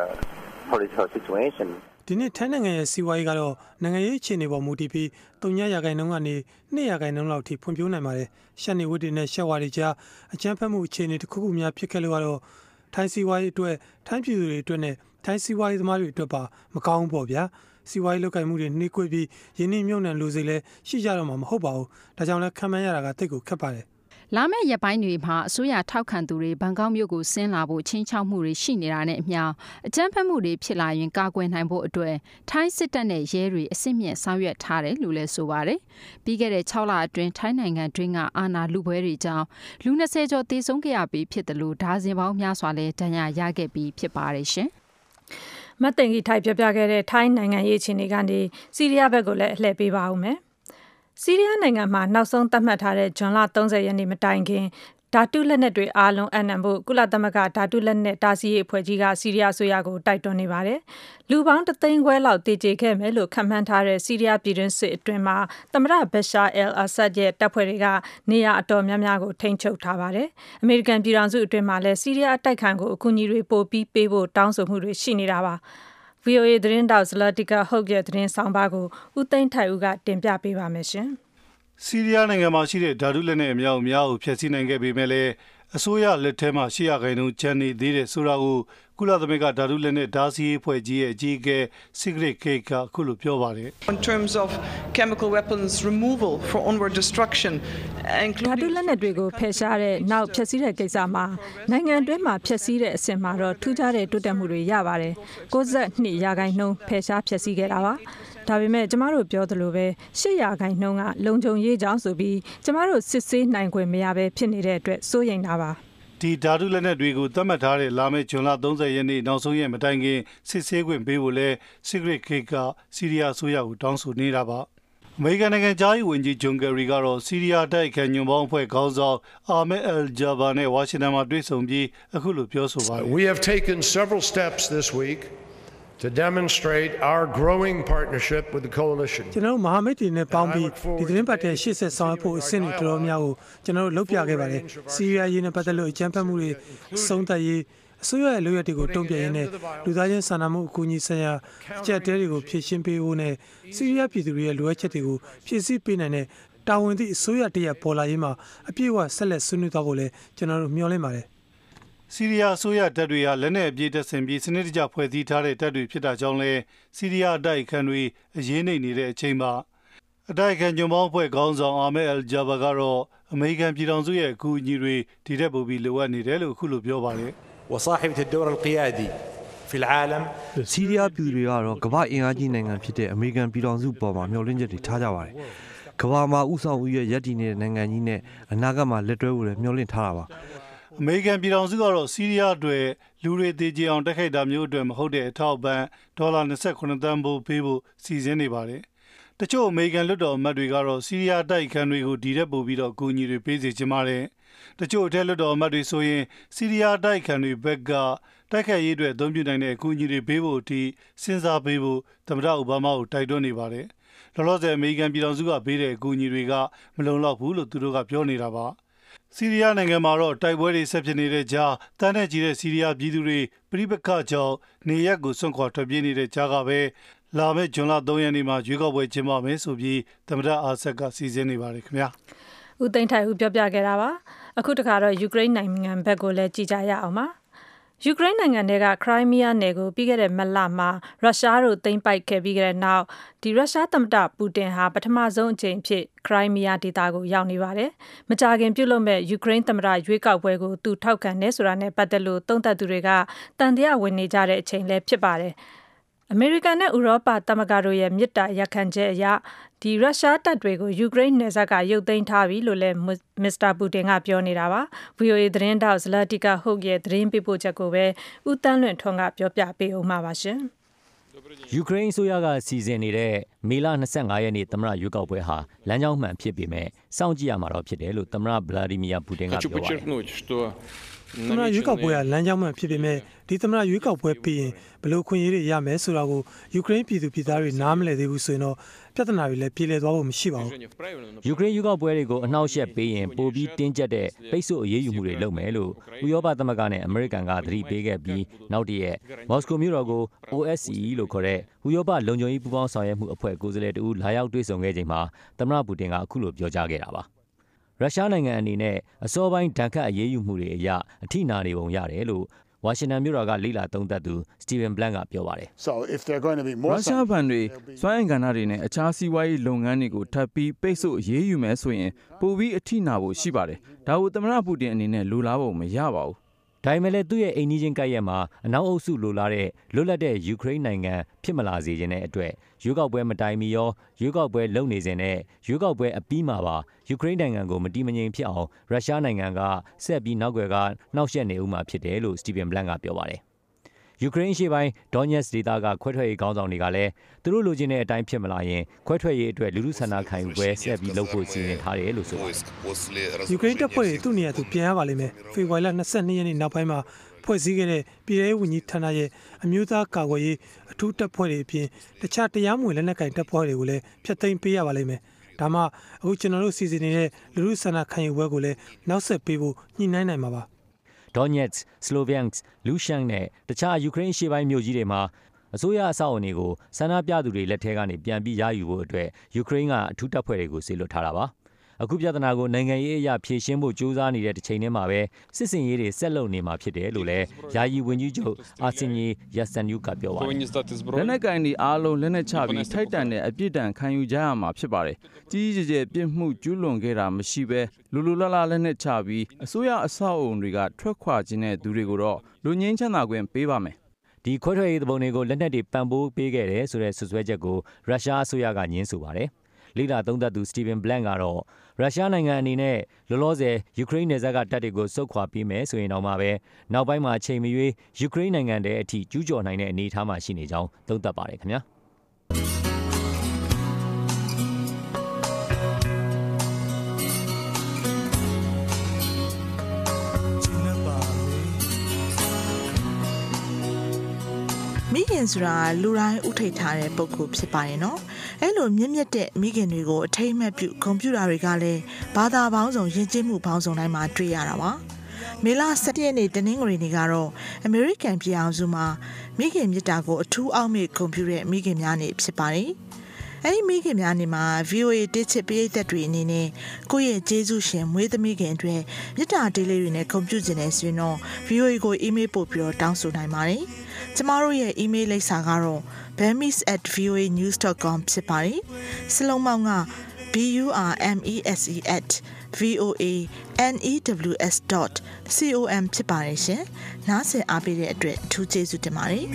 political situation. ဒီနေ့ထိုင်းနိုင်ငံရဲ့စီးပွားရေးကတော့နိုင်ငံရေးအခြေအနေပေါ်မူတည်ပြီး3ရာခိုင်နှုန်းကနေ2ရာခိုင်နှုန်းလောက်ထိဖွံ့ဖြိုးနိုင်ပါတယ်။ရှက်နေဝတ်တွေနဲ့ရှက်ဝါတွေကြားအကြမ်းဖက်မှုအခြေအနေတစ်ခုခုများဖြစ်ခဲ့လို့ကတော့ထိုင်းစီးပွားရေးအတွက်ထိုင်းပြည်သူတွေအတွက်နဲ့ ထိုင်းစီးပွားရေးသမားတွေအတွက်ပါမကောင်းဘူးပေါ့ဗျာ။စီးပွားရေးလုပ်ကိုင်မှုတွေနှိကွေးပြီးရင်းနှီးမြှုပ်နှံလိုစိတ်လဲရှိကြတော့မှာမဟုတ်ပါဘူး။ဒါကြောင့်လဲခံမှန်းရတာကတိတ်ကိုခက်ပါတယ်။လာမယ့်ရက်ပိုင်းတွေမှာအစိုးရထောက်ခံသူတွေဘန်ကောက်မြို့ကိုဆင်းလာဖို့ချင်းချောက်မှုတွေရှိနေတာနဲ့အမျှအကြမ်းဖက်မှုတွေဖြစ်လာရင်ကာကွယ်နိုင်ဖို့အတွက်ထိုင်းစစ်တပ်နဲ့ရဲတွေအစစ်မြင့်ဆောင်ရွက်ထားတယ်လို့လည်းဆိုပါတယ်။ပြီးခဲ့တဲ့6လအတွင်းထိုင်းနိုင်ငံတွင်းကအာဏာလူပွဲတွေကြောင့်လူ20ကျော်သေဆုံးခဲ့ရပြီးဖြစ်တယ်လို့ဒါဇင်ပေါင်းများစွာလဲဒဏ်ရာရခဲ့ပြီးဖြစ်ပါတယ်ရှင်။ မတ်တင်ကြီးထိုက်ပြပြခဲ့တဲ့ထိုင်းနိုင်ငံရေးအခြေအနေကနေစီးရီးယားဘက်ကိုလည်းအလှည့်ပေးပါဦးမယ်။စီးရီးယားနိုင်ငံမှာနောက်ဆုံးသတ်မှတ်ထားတဲ့ဂျွန်လ30ရက်နေ့မတိုင်ခင် ဓာတုလက်နက်တွေအားလုံးအနံဖို့ ကုလသမဂ္ဂ ဓာတုလက်နက်တားဆီးရေးအဖွဲ့ကြီးက ဆီးရီးယားအစိုးရကို တိုက်တွန်းနေပါတယ်။လူပေါင်းတသိန်းခွဲလောက်တည်ကြခဲ့မယ်လို့ ခန့်မှန်းထားတဲ့ ဆီးရီးယားပြည်တွင်းစစ်အတွင်းမှာ သမ္မတဘရှာအယ်အဆတ်ရဲ့ တပ်ဖွဲ့တွေက နေရာအတော်များများကို ထိန်းချုပ်ထားပါတယ်။အမေရိကန်ပြည်ထောင်စုအတွင်းမှာလည်း ဆီးရီးယားအတိုက်ခံကို အကူအညီတွေ ပို့ပြီးပေးဖို့ တောင်းဆိုမှုတွေ ရှိနေတာပါ။ VOA သတင်းတောက်ဇလတိကဟုတ်ရဲ့ သတင်းဆောင်ပါကို ဦးသိန်းထိုင်ဦးက တင်ပြပေးပါမယ်ရှင်။ ဆီးရီးယားနိုင်ငံမှာရှိတဲ့ဓာတုလက်နက်အများအများကိုဖျက်ဆီးနိုင်ခဲ့ပေမဲ့လည်းအစိုးရလက်ထဲမှာရှေ့ရခိုင်နှုန်းချန်နေသေးတဲ့ဆိုတာကိုကုလသမဂ္ဂဓာတုလက်နက်ဓာစီရေးဖွဲ့ကြီးရဲ့အကြီးအကဲ Sigrid Kaag ကအခုလိုပြောပါတယ် In terms of chemical weapons removal for onward destruction, ဓာတု including လက်နက်တွေကိုဖယ်ရှားတဲ့နောက်ဖျက်ဆီးတဲ့ကိစ္စမှာနိုင်ငံအတွင်းမှာဖျက်ဆီးတဲ့အဆင့်မှာတော့ထူးခြားတဲ့တိုးတက်မှုတွေရပါတယ်။62ရာခိုင်နှုန်းဖယ်ရှားဖျက်ဆီးခဲ့တာပါ။ ဒါပေမဲ့ကျမတို့ပြောသလိုပဲ8ရာခိုင်နှုန်းကလုံခြုံရေးကြောင်းဆိုပြီးကျမတို့စစ်ဆေးနိုင်ခွင့်မရဘဲဖြစ်နေတဲ့အတွက်စိုးရိမ်တာပါ။ဒီဓာတုလက်နက်တွေကိုသတ်မှတ်ထားတဲ့လာမယ့်ဂျွန်လ30ရက်နေ့နောက်ဆုံးရက်မတိုင်ခင်စစ်ဆေးခွင့်ပေးဖို့လဲ Sigrid Kaag ကစီးရီးယားအစိုးရကိုတောင်းဆိုနေတာပါအမေရိကန်နိုင်ငံသားရေးဝန်ကြီးဂျွန်ကယ်ရီကတော့စီးရီးယားတိုက်ခိုက်ညွန်ပေါင်းအဖွဲ့ခေါင်းဆောင်အာမက်အယ်ဂျာဘာနဲ့ဝါရှင်တန်မှာတွေ့ဆုံပြီးအခုလိုပြောဆိုပါတယ် We have taken several steps this week to demonstrate our growing partnership with the coalition. ကျွန်တော်တို့မဟာမိတ်တွေနဲ့ပေါင်းပြီးဒီသတင်းပတ်တဲ့ရှေ့ဆက်ဆောင်ရွက်ဖို့အဆင့်တွေတော်တော်များကိုကျွန်တော်တို့လုပ်ပြခဲ့ပါတယ်။စီးရီးယားရေးနဲ့ပတ်သက်လို့အကြမ်းဖက်မှုတွေအဆုံးသတ်ရေးအစိုးရရဲ့လုပ်ရက်တွေကိုတုံ့ပြန်ရင်းနဲ့လူသားချင်းစာနာမှုအကူအညီဆိုင်ရာအကြက်တဲတွေကိုဖြည့်ရှင်းပေးဖို့နဲ့စီးရီးယားပြည်သူတွေရဲ့လိုအပ်ချက်တွေကိုဖြည့်ဆည်းပေးနိုင်တဲ့တာဝန်သည့်အစိုးရတရက်ပေါ်လာရေးမှာအပြည့်အဝဆက်လက်ဆွေးနွေးသွားဖို့လဲကျွန်တော်တို့မျှော်လင့်ပါတယ် စီးရီးယားအစိုးရတပ်တွေဟာလက်နက်အပြည့်တပ်ဆင်ပြီးစနစ်တကျဖွဲ့စည်းထားတဲ့တပ်တွေဖြစ်တာကြောင့်လဲစီးရီးယားအတိုက်အခံတွေအရေးနေနေတဲ့အချိန်မှာအတိုက်အခံညွန်ပေါင်းအဖွဲ့ခေါင်းဆောင်အာမက်အယ်ဂျာဘာကတော့အမေရိကန်ပြည်ထောင်စုရဲ့အကူအညီတွေဒီတက်ပို့ပြီးလိုအပ်နေတယ်လို့အခုလိုပြောပါတယ် وصاحبة الدور القيادي في العالم စီးရီးယားပြည်သူတွေကတော့ကမ္ဘာအင်အားကြီးနိုင်ငံဖြစ်တဲ့အမေရိကန်ပြည်ထောင်စုပေါ်မှာမျှော်လင့်ချက်တွေထားကြပါတယ်။ကမ္ဘာမှာဥဆောင်ဦးရဲ့ရည်တည်နေတဲ့နိုင်ငံကြီးနဲ့အနာဂတ်မှာလက်တွဲဖို့လည်းမျှော်လင့်ထားတာပါ။ အမေရိကန်ပြည်ထောင်စုကတော့စီးရီးယားအတွက်လူတွေတည်ကြည်အောင်တိုက်ခိုက်တာမျိုးအတွက်မဟုတ်တဲ့အထောက်အပံ့ဒေါ်လာ29သန်းပိုပေးဖို့စီစဉ်နေပါတယ်။တချို့အမေရိကန်လွှတ်တော်အမတ်တွေကတော့စီးရီးယားတိုက်ခန်းတွေကိုဒီရက်ပို့ပြီးတော့အကူအညီတွေပေးစီချင်ပါတယ်။တချို့အထက်လွှတ်တော်အမတ်တွေဆိုရင်စီးရီးယားတိုက်ခန်းတွေဘက်ကတိုက်ခိုက်ရေးအတွက်အသုံးပြုနိုင်တဲ့အကူအညီတွေပေးဖို့အထိစဉ်းစားပေးဖို့သမ္မတအိုဘားမားကိုတိုက်တွန်းနေပါတယ်။လောလောဆယ်အမေရိကန်ပြည်ထောင်စုကပေးတဲ့အကူအညီတွေကမလုံလောက်ဘူးလို့သူတို့ကပြောနေတာပါ။ ဆီးရီးယားနိုင်ငံမှာတော့တိုက်ပွဲတွေဆက်ဖြစ်နေတဲ့ကြားတန်းနဲ့ကြီးတဲ့ဆီးရီးယားပြည်သူတွေပြိပခကြောင့်နေရက်ကိုစွန့်ခွာထွက်ပြေးနေတဲ့ကြားကပဲလာမယ့်ဂျွန်လ3ရက်နေ့မှာရွေးကောက်ပွဲကျင်းပမယ်ဆိုပြီးသမ္မတအာဆက်ကစီစဉ်နေပါတယ်ခင်ဗျာဦးသိန်းထိုင်ဦးပြောပြခဲ့တာပါအခုတခါတော့ယူကရိန်းနိုင်ငံဘက်ကိုလည်းကြည်ကြရအောင်ပါ ယူကရိန်းနိုင်ငံတွေကခရိုင်းမီးယားနယ်ကိုပြီးခဲ့တဲ့မလမှာရုရှားတို့သိမ်းပိုက်ခဲ့ပြီးတဲ့နောက်ဒီရုရှားသမ္မတပူတင်ဟာပထမဆုံးအကြိမ်ဖြစ်ခရိုင်းမီးယားဒေသကိုရောက်နေပါတယ်။မကြာခင်ပြုလုပ်မဲ့ယူကရိန်းသမ္မတရွေးကောက်ပွဲကိုသူထောက်ခံနေဆိုတာနဲ့ပတ်သက်လို့သုံးသပ်သူတွေကတန်တရားဝင်နေကြတဲ့အချိန်လည်းဖြစ်ပါတယ်။ အမေရိကန်နဲ့ ဥရောပသမဂ္ဂတို့ရဲ့ မေတ္တာရပ်ခံချက်အရ ရုရှားတပ်တွေကို ယူကရိန်းနယ်စပ်က ရုပ်သိမ်းထားပြီလို့လည်း မစ္စတာပူတင်က ပြောနေတာပါ။ VOA သတင်းထောက် Zlatica Hoke ရဲ့ သတင်းပေးပို့ချက်ကို ဦးသန်းလွင်ထွန်းက ပြောပြပေးမှာပါ။ယူကရိန်းအစိုးရက စီစဉ်နေတဲ့ မေလ ၂၅ ရက်နေ့ သမ္မတရွေးကောက်ပွဲဟာ လမ်းကြောင်းမှန်ဖြစ်ပေမယ့် စောင့်ကြည့်ရမှာတော့ ဖြစ်တယ်လို့ သမ္မတ ဗလာဒီမီယာ ပူတင်က ပြောပါတယ်။ သမ္မတရွေးကောက်ပွဲကလမ်းကြောင်းမှဖြစ်ပေမဲ့ဒီသမ္မတရွေးကောက်ပွဲပြီးရင်ဘယ်လိုခွင့်ရေးတွေရမယ်ဆိုတာကိုယူကရိန်းပြည်သူပြည်သားတွေနားမလည်သေးဘူးဆိုရင်တော့ပြဿနာတွေလည်းပြေလည်သွားဖို့မရှိပါဘူးယူကရိန်းရွေးကောက်ပွဲတွေကိုအနှောက်အယှက်ပေးရင်ပိုပြီးတင်းကျပ်တဲ့ပိတ်ဆို့အရေးယူမှုတွေလုပ်မယ်လို့ဥရောပသမဂ္ဂနဲ့အမေရိကန်ကသတိပေးခဲ့ပြီးနောက်တည့်ရက်မော်စကိုမြို့တော်ကို OSCE လို့ခေါ်တဲ့ဥရောပလုံခြုံရေးပူးပေါင်းဆောင်ရွက်မှုအဖွဲ့ကိုယ်စားလှယ်တူလာရောက်တွေ့ဆုံခဲ့ချိန်မှာသမ္မတပူတင်ကအခုလိုပြောကြားခဲ့တာပါ ရုရှားနိုင်ငံအနေနဲ့အစောပိုင်းဒဏ်ခတ်အရေးယူမှုတွေအရအထိနာနေပုံရတယ်လို့ဝါရှင်တန်မြို့တော်ကလိလာသုံးသက်သူစတီဗင်ဘလန့်ကပြောပါတယ် So if they're going to be more ရုရှားဘဏ်တွေစွမ်းအင်ကဏ္ဍတွေနဲ့အခြားစီးပွားရေးလုပ်ငန်းတွေကိုထပ်ပြီးပိတ်ဆို့အရေးယူမယ်ဆိုရင်ပိုပြီးအထိနာဖို့ရှိပါတယ်။ဒါကိုသမ္မတပူတင်အနေနဲ့လိုလားဖို့မရပါဘူး ဒါပေမဲ့လည်းသူ့ရဲ့အိမ်နီးချင်းကပ်ရက်မှာအနောက်အုပ်စုလိုလားတဲ့လွတ်လပ်တဲ့ယူကရိန်းနိုင်ငံဖြစ်မလာစေခြင်းတဲ့အတွက်ရွေးကောက်ပွဲမတိုင်မီရောရွေးကောက်ပွဲလုပ်နေစဉ်နဲ့ရွေးကောက်ပွဲအပြီးမှာပါယူကရိန်းနိုင်ငံကိုမတီးမငြိမ်ဖြစ်အောင်ရုရှားနိုင်ငံကဆက်ပြီးနောက်ွယ်ကနှောက်ယှက်နေဦးမှာဖြစ်တယ်လို့စတီဗင်ဘလန့်ကပြောပါတယ် ယူကရိန်းရှေ့ပိုင်းဒေါညက်စ်ဒေသကခွဲထွက်ရေးခေါင်းဆောင်တွေကလည်းသူတို့လိုချင်တဲ့အတိုင်းဖြစ်မလာရင်ခွဲထွက်ရေးအတွက်လူလူဆန္ဒခံယူပွဲဆက်ပြီးလုပ်ဖို့စီစဉ်ထားတယ်လို့ဆိုပါတယ်ယူကရိန်းတပ်ဖွဲ့တွေသူ့နေရာသူပြန်ရပါလိမ့်မယ်ဖေဖော်ဝါရီလ22ရက်နေ့နောက်ပိုင်းမှာဖွဲ့စည်းခဲ့တဲ့ပြည်ထောင်ဝန်ကြီးဌာနရဲ့အမျိုးသားကာကွယ်ရေးအထူးတပ်ဖွဲ့တွေအပြင်တခြားတရားမဝင်လက်နက်ကင်တပ်ဖွဲ့တွေကိုလည်းဖျက်သိမ်းပေးရပါလိမ့်မယ်ဒါမှအခုကျွန်တော်တို့စီစဉ်နေတဲ့လူလူဆန္ဒခံယူပွဲကိုလည်းနောက်ဆက်ပေးဖို့ညှိနှိုင်းနိုင်မှာပါ Donetsk, Sloviansk, Lushansk နဲ့တခြားယူကရိန်းရှေ့ပိုင်းမြို့ကြီးတွေမှာအစိုးရအဆောက်အအုံတွေကိုဆန္ဒပြသူတွေလက်ထဲကနေပြန်ပြီးရယူဖို့အတွက်ယူကရိန်းကအထူးတပ်ဖွဲ့တွေကိုစေလွှတ်ထားတာပါ အခုပြဿနာကိုနိုင်ငံရေးအရာဖြေရှင်းဖို့ကြိုးစားနေတဲ့တစ်ချိန်တည်းမှာပဲစစ်စင်ရေးတွေဆက်လုပ်နေမှာဖြစ်တယ်လို့လည်းယာယီဝန်ကြီးချုပ်အာဆင်ဂျီယက်ဆန်နျူကပြောပါတယ်လက်နက်ကင်တွေအားလုံးလက်နက်ချပြီးထိုက်တန်တဲ့အပြစ်ဒဏ်ခံယူကြရမှာဖြစ်ပါတယ်။ကြီးကြီးကျယ်ကျယ်ပြစ်မှုကျူးလွန်ခဲ့တာမရှိဘဲလူလူလလလက်နက်ချပြီးအစိုးရအဆောက်အုံတွေကထွက်ခွာခြင်းတဲ့သူတွေကိုတော့လူငင်းချမ်းသာခွင့်ပေးပါမယ်ဒီခွဲထွက်ရေးသဘုံတွေကိုလက်နက်တွေပံ့ပိုးပေးခဲ့တယ်ဆိုတဲ့ဆွဆွဲချက်ကိုရုရှားအစိုးရကညင်းဆိုပါတယ်။လိလာသုံးသက်သူစတီဗင်ဘလန့်ကတော့ ရုရှားနိုင်ငံအနေနဲ့လောလောဆယ်ယူကရိန်းနယ်စပ်ကတပ်တွေကိုစုခွာပြီးမယ်ဆိုရင်တော့မှပဲနောက်ပိုင်းမှာအချိန်မရွေးယူကရိန်းနိုင်ငံတဲ့အထိကျူးကျော်နိုင်တဲ့အနေအထားမှာရှိနေကြောင်းသုံးသပ်ပါတယ်ခင်ဗျာ။မိခင်ဆိုတာလူတိုင်းဥထိတ်ထားတဲ့ပုံကိုဖြစ်ပါတယ်နော် အဲ့လိုမြင့်မြတ်တဲ့မိခင်တွေကိုအထိမ့်မဲ့ပြုကွန်ပျူတာတွေကလည်းဘာသာပေါင်းစုံယဉ်ကျေးမှုပေါင်းစုံတိုင်းမှာတွေ့ရတာပါမေလ17ရက်နေ့တနင်္ဂနွေနေ့ကတော့အမေရိကန်ပြည်အောင်စုမှာမိခင်မြတ်တာကိုအထူးအောက်မေ့ကွန်ပျူတာမိခင်များနေ့ဖြစ်ပါတယ်အဲ့ဒီမိခင်များနေမှာ VOA တစ်ချစ်ပရိသတ်တွေအနေနဲ့ကိုယ့်ရဲ့ကျေးဇူးရှင်မွေးသမီးခင်အတွက်မြစ်တာတေးလေးတွေနဲ့ဂုဏ်ပြုခြင်းနဲ့ဆိုရင်တော့ VOA ကို email ပို့ပြီးတော့တောင်းဆိုနိုင်ပါတယ်။ကျမတို့ရဲ့ email လိပ်စာကတော့ bemis@voanews.com ဖြစ်ပါတယ်။စလုံးပေါင်းက b u r m e s e @voanews.com ဖြစ်ပါတယ်ရှင်။နားဆင်အားပေးတဲ့အတွက်အထူးကျေးဇူးတင်ပါတယ်။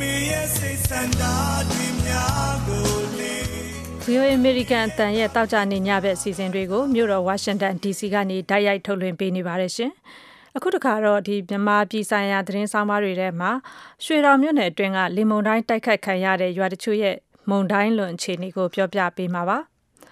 VOA American အတန်ရဲ့တောက်ကြနေညဘက်အစီအစဉ်တွေကိုမြို့တော် Washington DC ကနေတိုက်ရိုက်ထုတ်လွှင့်ပေးနေပါတယ်ရှင်။ အခုတခါတော့ဒီမြန်မာပြည်ဆိုင်ရာသတင်းဆောင်မတွေထဲမှာရွှေတော်မြို့နယ်အတွင်းကလေမုန်တိုင်းတိုက်ခတ်ခံရတဲ့ရွာတချို့ရဲ့မုန်တိုင်းလွန်အခြေအနေကိုပြောပြပေးမှာပါ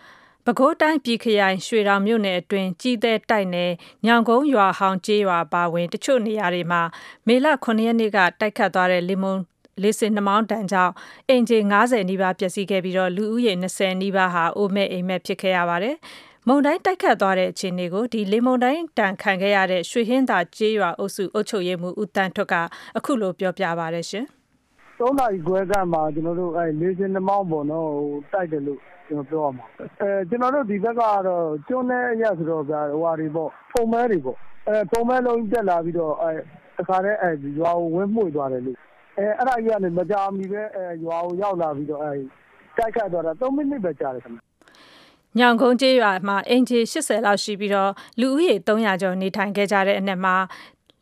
။ပဲခူးတိုင်းပြည်ခရိုင်ရွှေတော်မြို့နယ်အတွင်းကြီးတဲ့တိုက်နယ်ညောင်ကုန်းရွာဟောင်းကျေးရွာပါဝင်တချို့နေရာတွေမှာမေလ9ရက်နေ့ကတိုက်ခတ်သွားတဲ့လေမုန်လေးစင်နှမောင်းတန်ကြောင့်အင်ဂျီ90နီးပါးပျက်စီးခဲ့ပြီးတော့လူဦးရေ20နီးပါးဟာအိုမဲ့အိမ်မဲ့ဖြစ်ခဲ့ရပါတယ်။ မုန်တိုင်းတိုက်ခတ်သွားတဲ့အခြေအနေကိုဒီလေမုန်တိုင်းတန်ခံခဲ့ရတဲ့ရွှေဟင်းသာကျေးရွာအုပ်စုအုပ်ချုပ်ရေးမှူးဦးတန်းထွတ်ကအခုလိုပြောပြပါရရှင်သုံးနာရီခွဲကမှကျွန်တော်တို့အဲလေးစင်းနှမောင်းပေါ့နော်ဟိုတိုက်တယ်လို့ကျွန်တော်ပြောရမှာအဲကျွန်တော်တို့ဒီဘက်ကတော့ကျွန်းတဲ့အရက်ဆိုတော့ဗျာဟိုဟာတွေပေါ့ဖုံမဲတွေပေါ့အဲဖုံမဲလုံးကြီးတက်လာပြီးတော့အဲတခါတည်းအဲရွာကိုဝင်းမှု့သွားတယ်လို့အဲအဲ့ဒါကြီးကနေမကြာမီပဲအဲရွာကိုရောက်လာပြီးတော့အဲတိုက်ခတ်သွားတာ3မိနစ်ပဲကြာတယ်ခင်ဗျ။ ညောင်ကုန်းကျေးရွာမှာအင်ဂျီ80လောက်ရှိပြီးတော့လူဦးရေ300ကျော်နေထိုင်ခဲ့ကြတဲ့အနက်မှာ